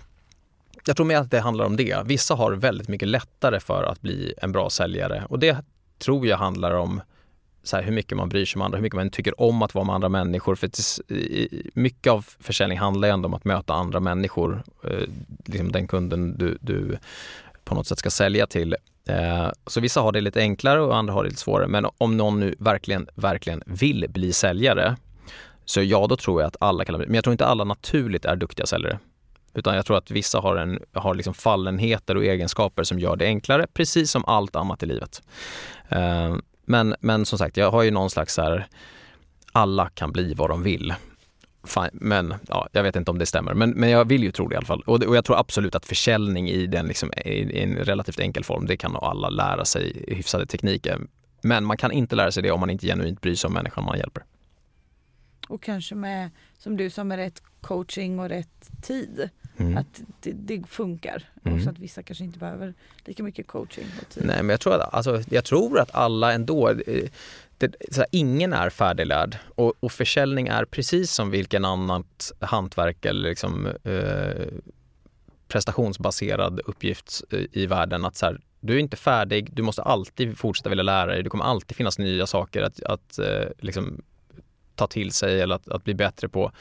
jag tror mer att det handlar om det. Vissa har väldigt mycket lättare för att bli en bra säljare och det tror jag handlar om så här, hur mycket man bryr sig om andra, hur mycket man tycker om att vara med andra människor. För mycket av försäljning handlar ju ändå om att möta andra människor, eh, liksom den kunden du, du på något sätt ska sälja till. Eh, så vissa har det lite enklare och andra har det lite svårare. Men om någon nu verkligen, verkligen vill bli säljare, så ja, då tror jag att alla kan bli. Men jag tror inte alla naturligt är duktiga säljare. Utan jag tror att vissa har, en, har liksom fallenheter och egenskaper som gör det enklare, precis som allt annat i livet. Eh, men, men som sagt, jag har ju någon slags så här, alla kan bli vad de vill. Men ja, jag vet inte om det stämmer, men, men jag vill ju tro det i alla fall. Och, och jag tror absolut att försäljning i, den liksom, i, i en relativt enkel form, det kan nog alla lära sig hyfsade tekniker. Men man kan inte lära sig det om man inte genuint bryr sig om människan man hjälper. Och kanske med, som du sa, med rätt coaching och rätt tid. Mm. Att det, det funkar. Mm. Och att vissa kanske inte behöver lika mycket coaching och tid. Nej, men jag tror att, alltså, jag tror att alla ändå eh, det, här, ingen är färdiglärd och, och försäljning är precis som vilken annat hantverk eller liksom, eh, prestationsbaserad uppgift i världen. Att så här, du är inte färdig, du måste alltid fortsätta vilja lära dig. Det kommer alltid finnas nya saker att, att eh, liksom, ta till sig eller att, att bli bättre på.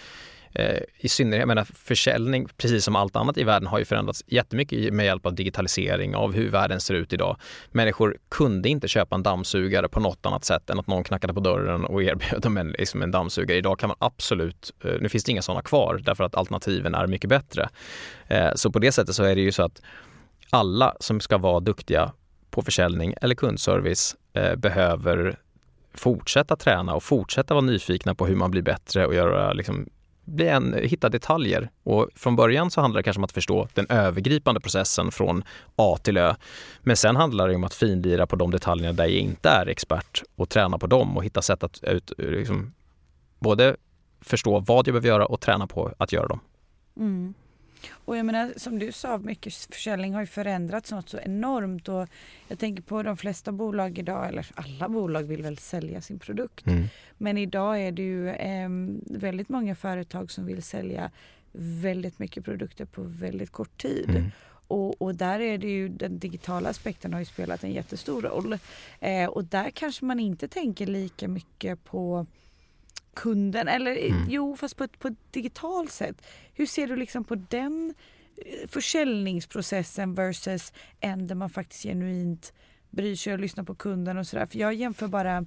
Eh, I synnerhet, jag menar försäljning, precis som allt annat i världen, har ju förändrats jättemycket med hjälp av digitalisering, av hur världen ser ut idag. Människor kunde inte köpa en dammsugare på något annat sätt än att någon knackade på dörren och (laughs) erbjöd dem en, liksom en dammsugare. Idag kan man absolut, eh, nu finns det inga sådana kvar därför att alternativen är mycket bättre. Eh, så på det sättet så är det ju så att alla som ska vara duktiga på försäljning eller kundservice eh, behöver fortsätta träna och fortsätta vara nyfikna på hur man blir bättre och göra liksom, bli en, hitta detaljer. Och från början så handlar det kanske om att förstå den övergripande processen från A till Ö. Men sen handlar det om att finlira på de detaljerna där jag inte är expert och träna på dem och hitta sätt att ut, liksom, både förstå vad jag behöver göra och träna på att göra dem. Mm. Och jag menar som du sa, mycket försäljning har ju förändrats något så enormt och jag tänker på de flesta bolag idag, eller alla bolag vill väl sälja sin produkt. Mm. Men idag är det ju eh, väldigt många företag som vill sälja väldigt mycket produkter på väldigt kort tid. Mm. och, och, där är det ju den digitala aspekten har ju spelat en jättestor roll. Eh, och där kanske man inte tänker lika mycket på kunden eller mm. jo fast på ett, på ett digitalt sätt. Hur ser du liksom på den eh, försäljningsprocessen versus en där man faktiskt genuint bryr sig och lyssnar på kunden och sådär. För jag jämför bara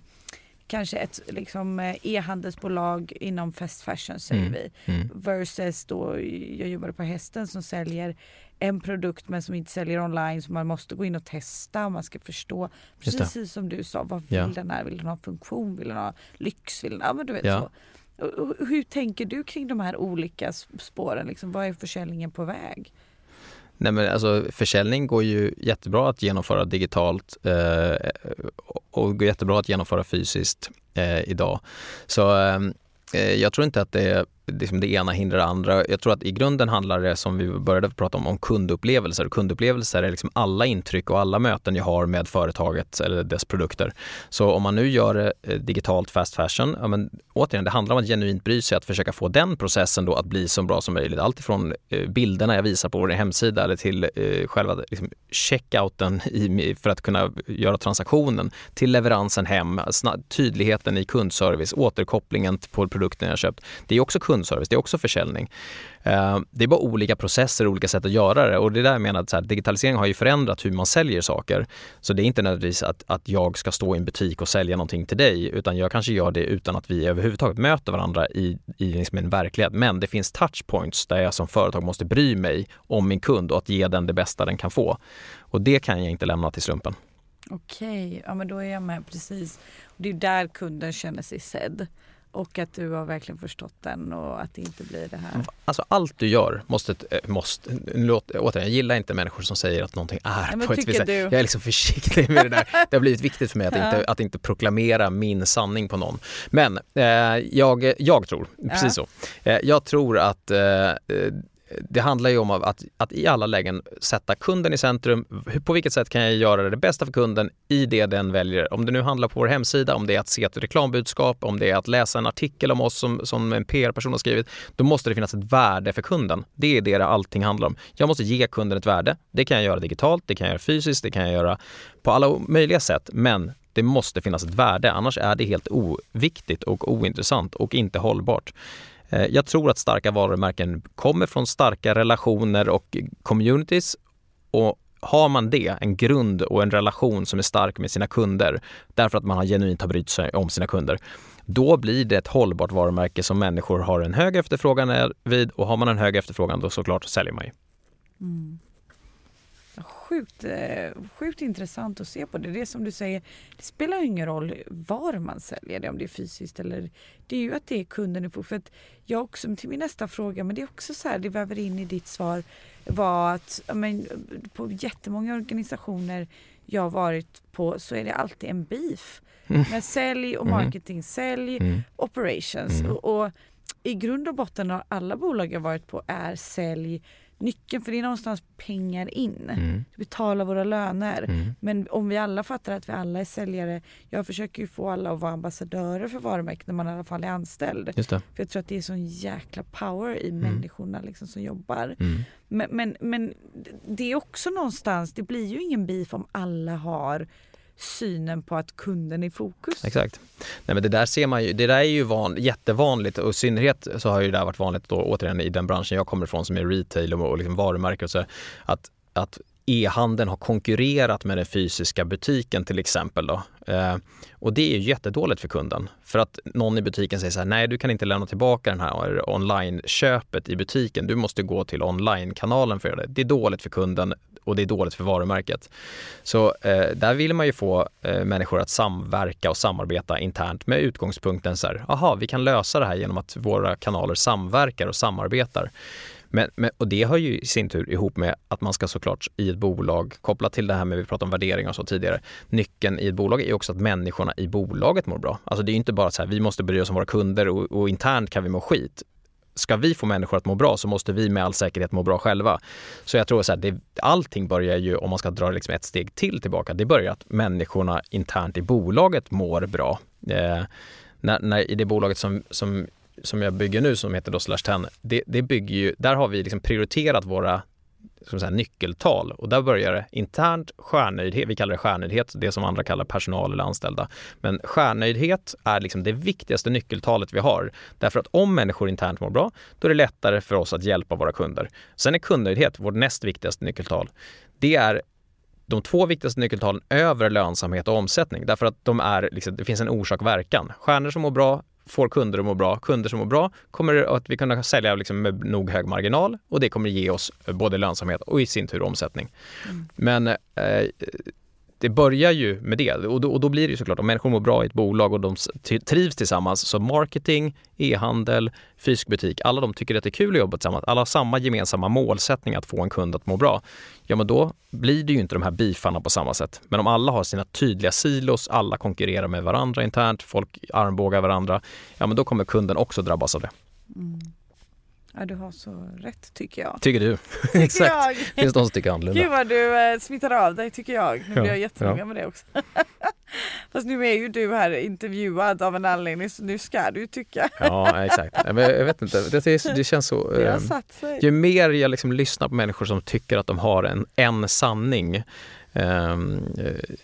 kanske ett liksom, eh, e-handelsbolag inom fast fashion säger mm. vi. Mm. Versus då, jag jobbade på hästen som säljer en produkt men som inte säljer online så man måste gå in och testa och man ska förstå. Precis som du sa, vad vill ja. den här? Vill den ha funktion? Vill den ha lyx? Vill den, ja, men du vet ja. så. Hur tänker du kring de här olika spåren? Liksom, vad är försäljningen på väg? Nej, men alltså, försäljning går ju jättebra att genomföra digitalt eh, och går jättebra att genomföra fysiskt eh, idag. Så eh, jag tror inte att det liksom det ena hindrar det andra. Jag tror att i grunden handlar det, som vi började prata om, om kundupplevelser. kundupplevelser är liksom alla intryck och alla möten jag har med företaget eller dess produkter. Så om man nu gör det digitalt fast fashion, ja, men, återigen, det handlar om att genuint bry sig, att försöka få den processen då att bli så bra som möjligt. Alltifrån ifrån eh, bilderna jag visar på vår hemsida eller till eh, själva liksom, checkouten (laughs) i, för att kunna göra transaktionen, till leveransen hem, tydligheten i kundservice, återkopplingen på produkten jag köpt. Det är också kund kundservice, det är också försäljning. Eh, det är bara olika processer och olika sätt att göra det och det är där jag menar att så här, digitalisering har ju förändrat hur man säljer saker. Så det är inte nödvändigtvis att, att jag ska stå i en butik och sälja någonting till dig utan jag kanske gör det utan att vi överhuvudtaget möter varandra i, i liksom en verklighet. Men det finns touchpoints där jag som företag måste bry mig om min kund och att ge den det bästa den kan få. Och det kan jag inte lämna till slumpen. Okej, ja men då är jag med precis. Det är där kunden känner sig sedd. Och att du har verkligen förstått den och att det inte blir det här. Alltså allt du gör måste, eh, måste låt, återigen, jag gillar inte människor som säger att någonting är Nej, på ett visst sätt. Jag är liksom försiktig med det där. (laughs) Det har blivit viktigt för mig att, ja. inte, att inte proklamera min sanning på någon. Men eh, jag, jag tror, precis ja. så, eh, jag tror att eh, det handlar ju om att, att i alla lägen sätta kunden i centrum. På vilket sätt kan jag göra det bästa för kunden i det den väljer? Om det nu handlar på vår hemsida, om det är att se ett reklambudskap, om det är att läsa en artikel om oss som, som en PR-person har skrivit, då måste det finnas ett värde för kunden. Det är det allting handlar om. Jag måste ge kunden ett värde. Det kan jag göra digitalt, det kan jag göra fysiskt, det kan jag göra på alla möjliga sätt. Men det måste finnas ett värde, annars är det helt oviktigt och ointressant och inte hållbart. Eh, jag tror att starka varumärken kommer från starka relationer och communities. Och har man det, en grund och en relation som är stark med sina kunder, därför att man har genuint har brytt sig om sina kunder, då blir det ett hållbart varumärke som människor har en hög efterfrågan vid. Och har man en hög efterfrågan då såklart säljer man ju. Mm sjukt, eh, sjukt intressant att se på det. Det är som du säger, det spelar ingen roll var man säljer det, om det är fysiskt eller... Det är ju att det är kunden För att jag också, till min nästa fråga, men det är också så här, det väver in i ditt svar, var att men, på jättemånga organisationer jag har varit på så är det alltid en beef. Mm. Med sälj och mm. marketing, sälj, mm. operations. Mm. Och, och i grund och botten har alla bolag jag varit på är sälj nyckeln för det är någonstans pengar in. Mm. Vi betalar våra löner. Mm. Men om vi alla fattar att vi alla är säljare. Jag försöker ju få alla att vara ambassadörer för varumärket när man i alla fall är anställd. För jag tror att det är sån jäkla power i mm. människorna liksom som jobbar. Mm. Men, men, men det är också någonstans, det blir ju ingen beef om alla har synen på att kunden är i fokus. Exakt. Nej, men det där ser man ju, det där är ju van, jättevanligt och i synnerhet så har ju det där varit vanligt då återigen i den branschen jag kommer ifrån som är retail och, och liksom varumärken och så, att, att e-handeln har konkurrerat med den fysiska butiken till exempel. Då. Eh, och det är ju jättedåligt för kunden. För att någon i butiken säger så här, nej du kan inte lämna tillbaka den här online-köpet i butiken. Du måste gå till online-kanalen för att göra det. Det är dåligt för kunden och det är dåligt för varumärket. Så eh, där vill man ju få eh, människor att samverka och samarbeta internt med utgångspunkten så här, aha, vi kan lösa det här genom att våra kanaler samverkar och samarbetar. Men, men, och det hör ju i sin tur ihop med att man ska såklart i ett bolag, kopplat till det här med, vi pratade om värderingar och så tidigare, nyckeln i ett bolag är också att människorna i bolaget mår bra. Alltså det är inte bara så här, vi måste bry oss om våra kunder och, och internt kan vi må skit ska vi få människor att må bra så måste vi med all säkerhet må bra själva. Så jag tror att allting börjar ju, om man ska dra liksom ett steg till tillbaka, det börjar att människorna internt i bolaget mår bra. Eh, när, när, I det bolaget som, som, som jag bygger nu som heter då Slash 10, det, det bygger ju, där har vi liksom prioriterat våra som säga, nyckeltal och där börjar det internt stjärnöjdhet, vi kallar det stjärnöjdhet, det som andra kallar personal eller anställda. Men stjärnöjdhet är liksom det viktigaste nyckeltalet vi har. Därför att om människor internt mår bra, då är det lättare för oss att hjälpa våra kunder. Sen är kundnöjdhet vårt näst viktigaste nyckeltal. Det är de två viktigaste nyckeltalen över lönsamhet och omsättning därför att de är, liksom, det finns en orsak-verkan. Stjärnor som mår bra får kunder att må bra. Kunder som mår bra kommer att vi kunna sälja liksom med nog hög marginal och det kommer ge oss både lönsamhet och i sin tur omsättning. Mm. Men eh, det börjar ju med det och då, och då, blir det ju såklart om människor mår bra i ett bolag och de trivs tillsammans så marketing, e-handel, fysisk butik, alla de tycker att det är kul att jobba tillsammans. Alla har samma gemensamma målsättning att få en kund att må bra. Ja, men då blir det ju inte de här bifarna på samma sätt. Men om alla har sina tydliga silos, alla konkurrerar med varandra internt, folk armbågar varandra, ja, men då kommer kunden också drabbas av det. Mm. Ja, du har så rätt tycker jag. Tycker du? (laughs) Exakt. Jag. Finns de som tycker annorlunda. Gud vad du eh, smittar av dig tycker jag. Nu blir jag jättenoga ja. med det också. (laughs) Fast nu är ju du här intervjuad av en anledning så nu ska du tycka. ja exakt. Jag vet inte, det, (laughs) det känns så. Det eh, ju mer jag liksom lyssnar på människor som tycker att de har en, en sanning ehm, eh,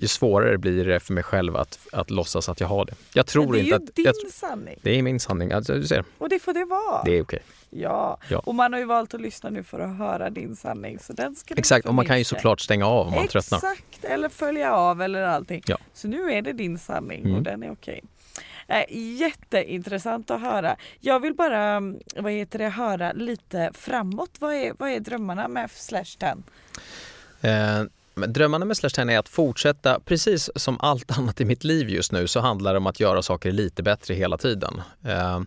ju svårare blir det för mig själv att, att låtsas att jag har det. Jag tror inte att... Det är ju din jag, sanning. Det är min sanning. Alltså, du ser. Och det får det vara. Det är okej. Ja. ja. och man har ju valt att lyssna nu för att höra din sanning. Så den ska Exakt, och man kan ju såklart stänga av om man Exakt, tröttnar. Exakt, eller följa av eller allting. Ja. Så nu är det din sanning mm. och den är okej. Äh, jätteintressant att höra. Jag vill bara vad heter det, höra lite framåt. Vad är, vad är drömmarna med Slash 10? Drömmarna med Slash 10 är att fortsätta, precis som allt (laughs) annat i mitt liv just nu, så handlar det om att göra saker lite bättre hela tiden. Eh,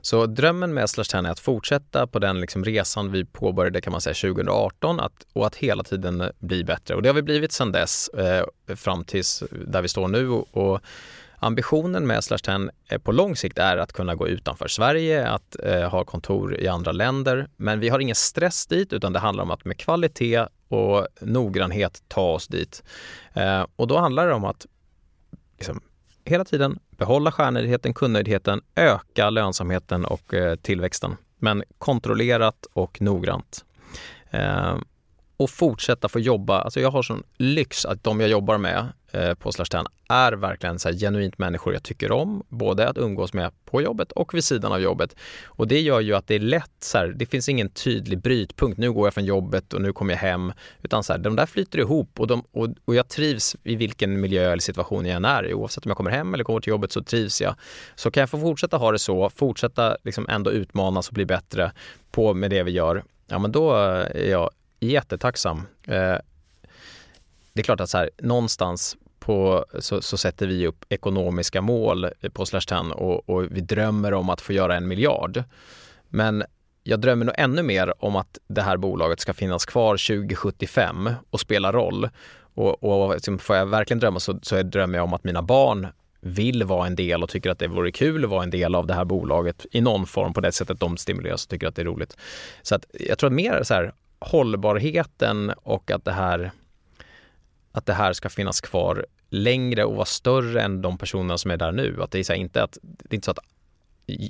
så drömmen med Slash 10 är att fortsätta på den liksom resan vi påbörjade kan man säga 2018 att, och att hela tiden bli bättre. Och det har vi blivit sedan dess eh, fram tills där vi står nu. och, Ambitionen med Slash 10 eh, på lång sikt är att kunna gå utanför Sverige, att eh, ha kontor i andra länder. Men vi har ingen stress dit utan det handlar om att med kvalitet och noggrannhet ta oss dit. Eh, och då handlar det om att liksom, hela tiden behålla stjärnöjdheten, kundnöjdheten, öka lönsamheten och eh, tillväxten. Men kontrollerat och noggrant. Eh, och fortsätta få jobba. Alltså jag har sån lyx att de jag jobbar med på Slash 10 är verkligen så genuint människor jag tycker om, både att umgås med på jobbet och vid sidan av jobbet. Och det gör ju att det är lätt så här, det finns ingen tydlig brytpunkt, nu går jag från jobbet och nu kommer jag hem, utan så här, de där flyter ihop och, de, och, och jag trivs i vilken miljö eller situation jag än är i, oavsett om jag kommer hem eller kommer till jobbet så trivs jag. Så kan jag få fortsätta ha det så, fortsätta liksom ändå utmanas och bli bättre på med det vi gör, ja men då är jag jättetacksam. Eh, det är klart att så här, någonstans på, så, så, sätter vi upp ekonomiska mål på Slash 10 och, och, vi drömmer om att få göra en miljard. Men jag drömmer nog ännu mer om att det här bolaget ska finnas kvar 2075 och spela roll. Och, och liksom, får jag verkligen drömma så, så drömmer jag om att mina barn vill vara en del och tycker att det vore kul att vara en del av det här bolaget i någon form på det sättet de stimuleras och tycker att det är roligt. Så att jag tror att mer så här, hållbarheten och att det här att det här ska finnas kvar längre och vara större än de personerna som är där nu. Att det är så inte att, det är inte så att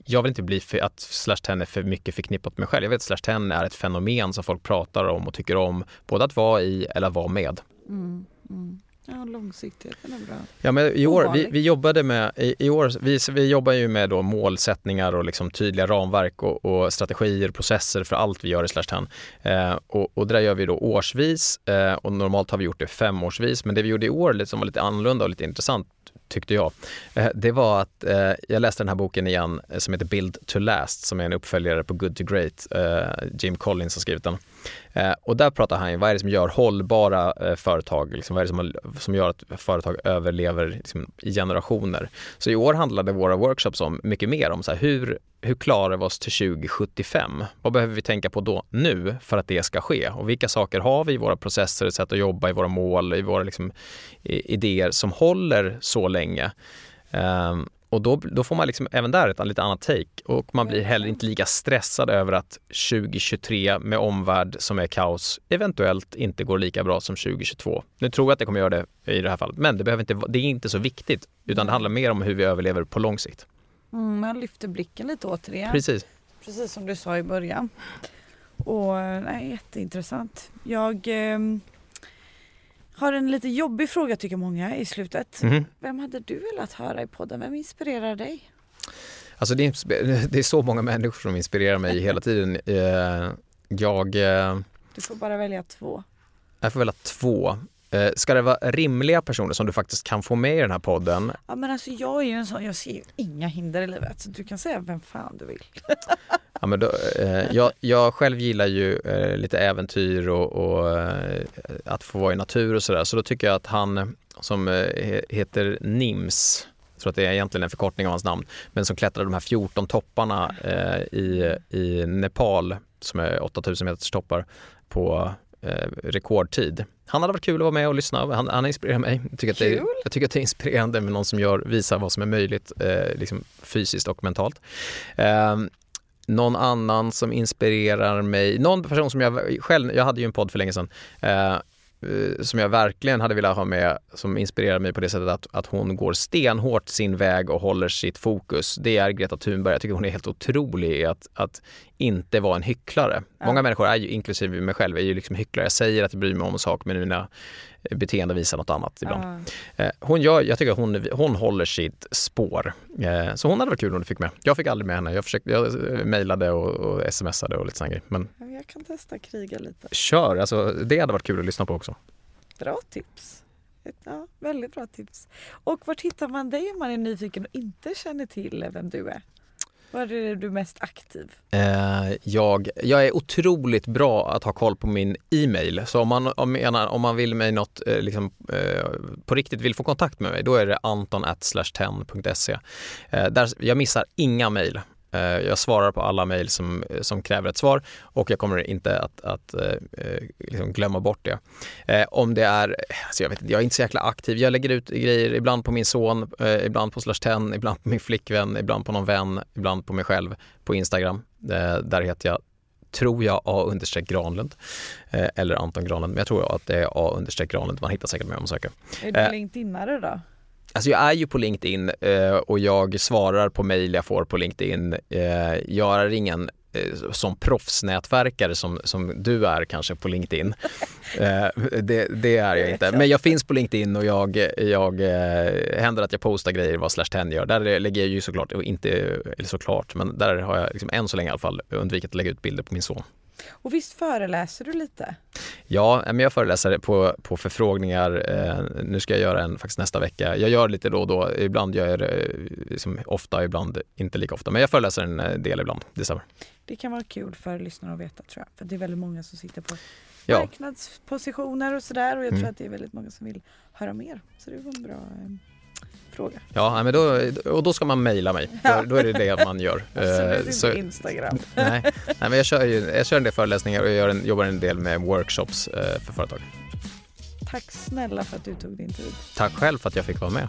jag vill inte bli för, att Slash 10 är för mycket förknippat med mig själv. Jag vet att Slash 10 är ett fenomen som folk pratar om och tycker om, både att vara i eller vara med. Mm, mm. Ja, långsiktigheten är bra. Ja, men i år, vi, vi jobbade med, i, i, år, vi, vi jobbar ju med då målsättningar och liksom tydliga ramverk och, och strategier, processer för allt vi gör i Slash eh, och, och det där gör vi då årsvis eh, och normalt har vi gjort det femårsvis. Men det vi gjorde i år som var lite annorlunda och lite intressant tyckte jag, eh, det var att eh, jag läste den här boken igen eh, som heter Build to Last som är en uppföljare på Good to Great. Jim Collins har skrivit den. Och där pratar han ju, vad är det som gör hållbara företag, liksom, vad är det som, som gör att företag överlever liksom, i generationer. Så i år handlade våra workshops om mycket mer om så här, hur hur klarar vi oss till 2075? Vad behöver vi tänka på då nu för att det ska ske? Och vilka saker har vi i våra processer, sätt att jobba, i våra mål, i våra liksom, idéer som håller så länge? Um, och då, då får man liksom även där ett lite annat take och man blir heller inte lika stressad över att 2023 med omvärld som är kaos eventuellt inte går lika bra som 2022. Nu tror jag att det kommer göra det i det här fallet, men det, behöver inte, det är inte så viktigt utan det handlar mer om hur vi överlever på lång sikt. Mm, man lyfter blicken lite återigen. Precis. Precis som du sa i början. Och nej, jätteintressant. Jag eh, har en lite jobbig fråga tycker många i slutet. Mhm. Vem hade du velat höra i podden? Vem inspirerar dig? Alltså det, är, (laughs) det är så många människor som inspirerar mig hela tiden. Eh, Jag, eh, Du får bara välja två. jag får välja två. Eh, Ska det vara rimliga personer som du faktiskt kan få med i den här podden? Ja men alltså jag är ju en sån, jag ser ju inga hinder i livet. Så du kan säga vem fan du vill. Ja, men då, eh, jag, jag själv gillar ju eh, lite äventyr och, och eh, att få vara i natur och sådär. Så då tycker jag att han som eh, he- heter Nims, jag tror att det är egentligen en förkortning av hans namn, men som klättrar de här 14 topparna eh, i, i Nepal som är 8000 meters toppar på rekordtid. Han hade varit kul att vara med och lyssna. Han, han inspirerar mig. Jag tycker, att det, jag tycker att det är inspirerande med någon som gör, visar vad som är möjligt eh, liksom fysiskt och mentalt. Eh, någon annan som inspirerar mig, någon person som jag själv, jag hade ju en podd för länge sedan, eh, eh, som jag verkligen hade velat ha med, som inspirerar mig på det sättet att, att hon går stenhårt sin väg och håller sitt fokus. Det är Greta Thunberg. Jag tycker hon är helt otrolig i att, att inte vara en hycklare. Ja. Många människor, är ju, inklusive mig själv, är ju liksom hycklare. Jag säger att jag bryr mig om en sak men mina beteenden visar något annat ibland. Ja. Eh, Hon gör, jag tycker att hon, hon håller sitt spår. Eh, Så hon hade varit kul om du fick med. Jag fick aldrig med henne. Jag, försökte, jag eh, mejlade och, och smsade och lite sådana grejer. Men Jag kan testa kriga lite. kör, alltså, det hade varit kul att lyssna på också. Bra tips. Ja, väldigt bra tips. Och vart hittar man dig om man är nyfiken och inte känner till vem du är? Var är du mest aktiv? Eh, jag, jag är otroligt bra att ha koll på min e-mail. Så om man, om, menar, om man vill mig något, eh, liksom, eh, på riktigt vill få kontakt med mig, då är det anton.ten.se. Eh, där, jag missar inga mejl. Eh, jag svarar på alla mejl som, som kräver ett svar och jag kommer inte att, att eh, eh, liksom glömma bort det. Eh, om det är, alltså jag, vet, inte, jag är inte så jäkla aktiv. Jag lägger ut grejer ibland på min son, eh, ibland på slash 10, ibland på min flickvän, ibland på någon vän, ibland på mig själv på Instagram. Eh, där heter jag tror jag A understreck Granlund eh, eller Anton Granlund, men jag tror att det är A understreck Granlund. Man hittar säkert mig om man söker. Är du Eh. LinkedInare då? Alltså jag är ju på LinkedIn eh, och jag svarar på mejl jag får på LinkedIn. Eh, jag är ingen eh, som proffsnätverkare som, som du är kanske på LinkedIn. (laughs) Det, det är jag inte. Men jag finns på LinkedIn och jag, jag händer att jag postar grejer vad Slash 10 gör. Där lägger jag ju såklart, och inte, eller såklart, men där har jag liksom än så länge i alla fall undvikit att lägga ut bilder på min son. Och visst föreläser du lite? Ja, men jag föreläser på, på förfrågningar. Eh, nu ska jag göra en faktiskt nästa vecka. Jag gör lite då och då. Ibland gör jag det eh, liksom ofta, ibland inte lika ofta. Men jag föreläser en eh, del ibland. Det stämmer. Det kan vara kul för lyssnare att veta tror jag. För det är väldigt många som sitter på Ja. marknadspositioner och sådär. Och jag tror Mm. att det är väldigt många som vill höra mer. Så det var en bra eh, fråga. Ja, men då, och då ska man mejla mig. Ja. Då, då är det det man gör. (laughs) Absolut Eh, så- inte Instagram. (laughs) nej, nej, men jag kör, ju, jag kör en del föreläsningar och jag gör en, jobbar en del med workshops eh, för företag. Tack snälla för att du tog din tid. Tack själv för att jag fick vara med.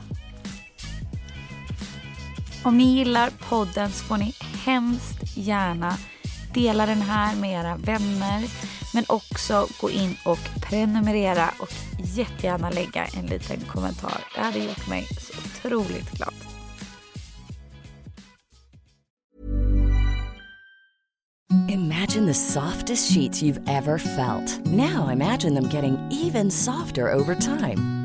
Om ni gillar podden så får ni hemskt gärna dela den här med era vänner men också gå in och prenumerera och jättegärna lägga en liten kommentar. Det hade gjort mig så otroligt glad. Imagine the softest sheets you've ever felt. Now imagine them getting even softer over time.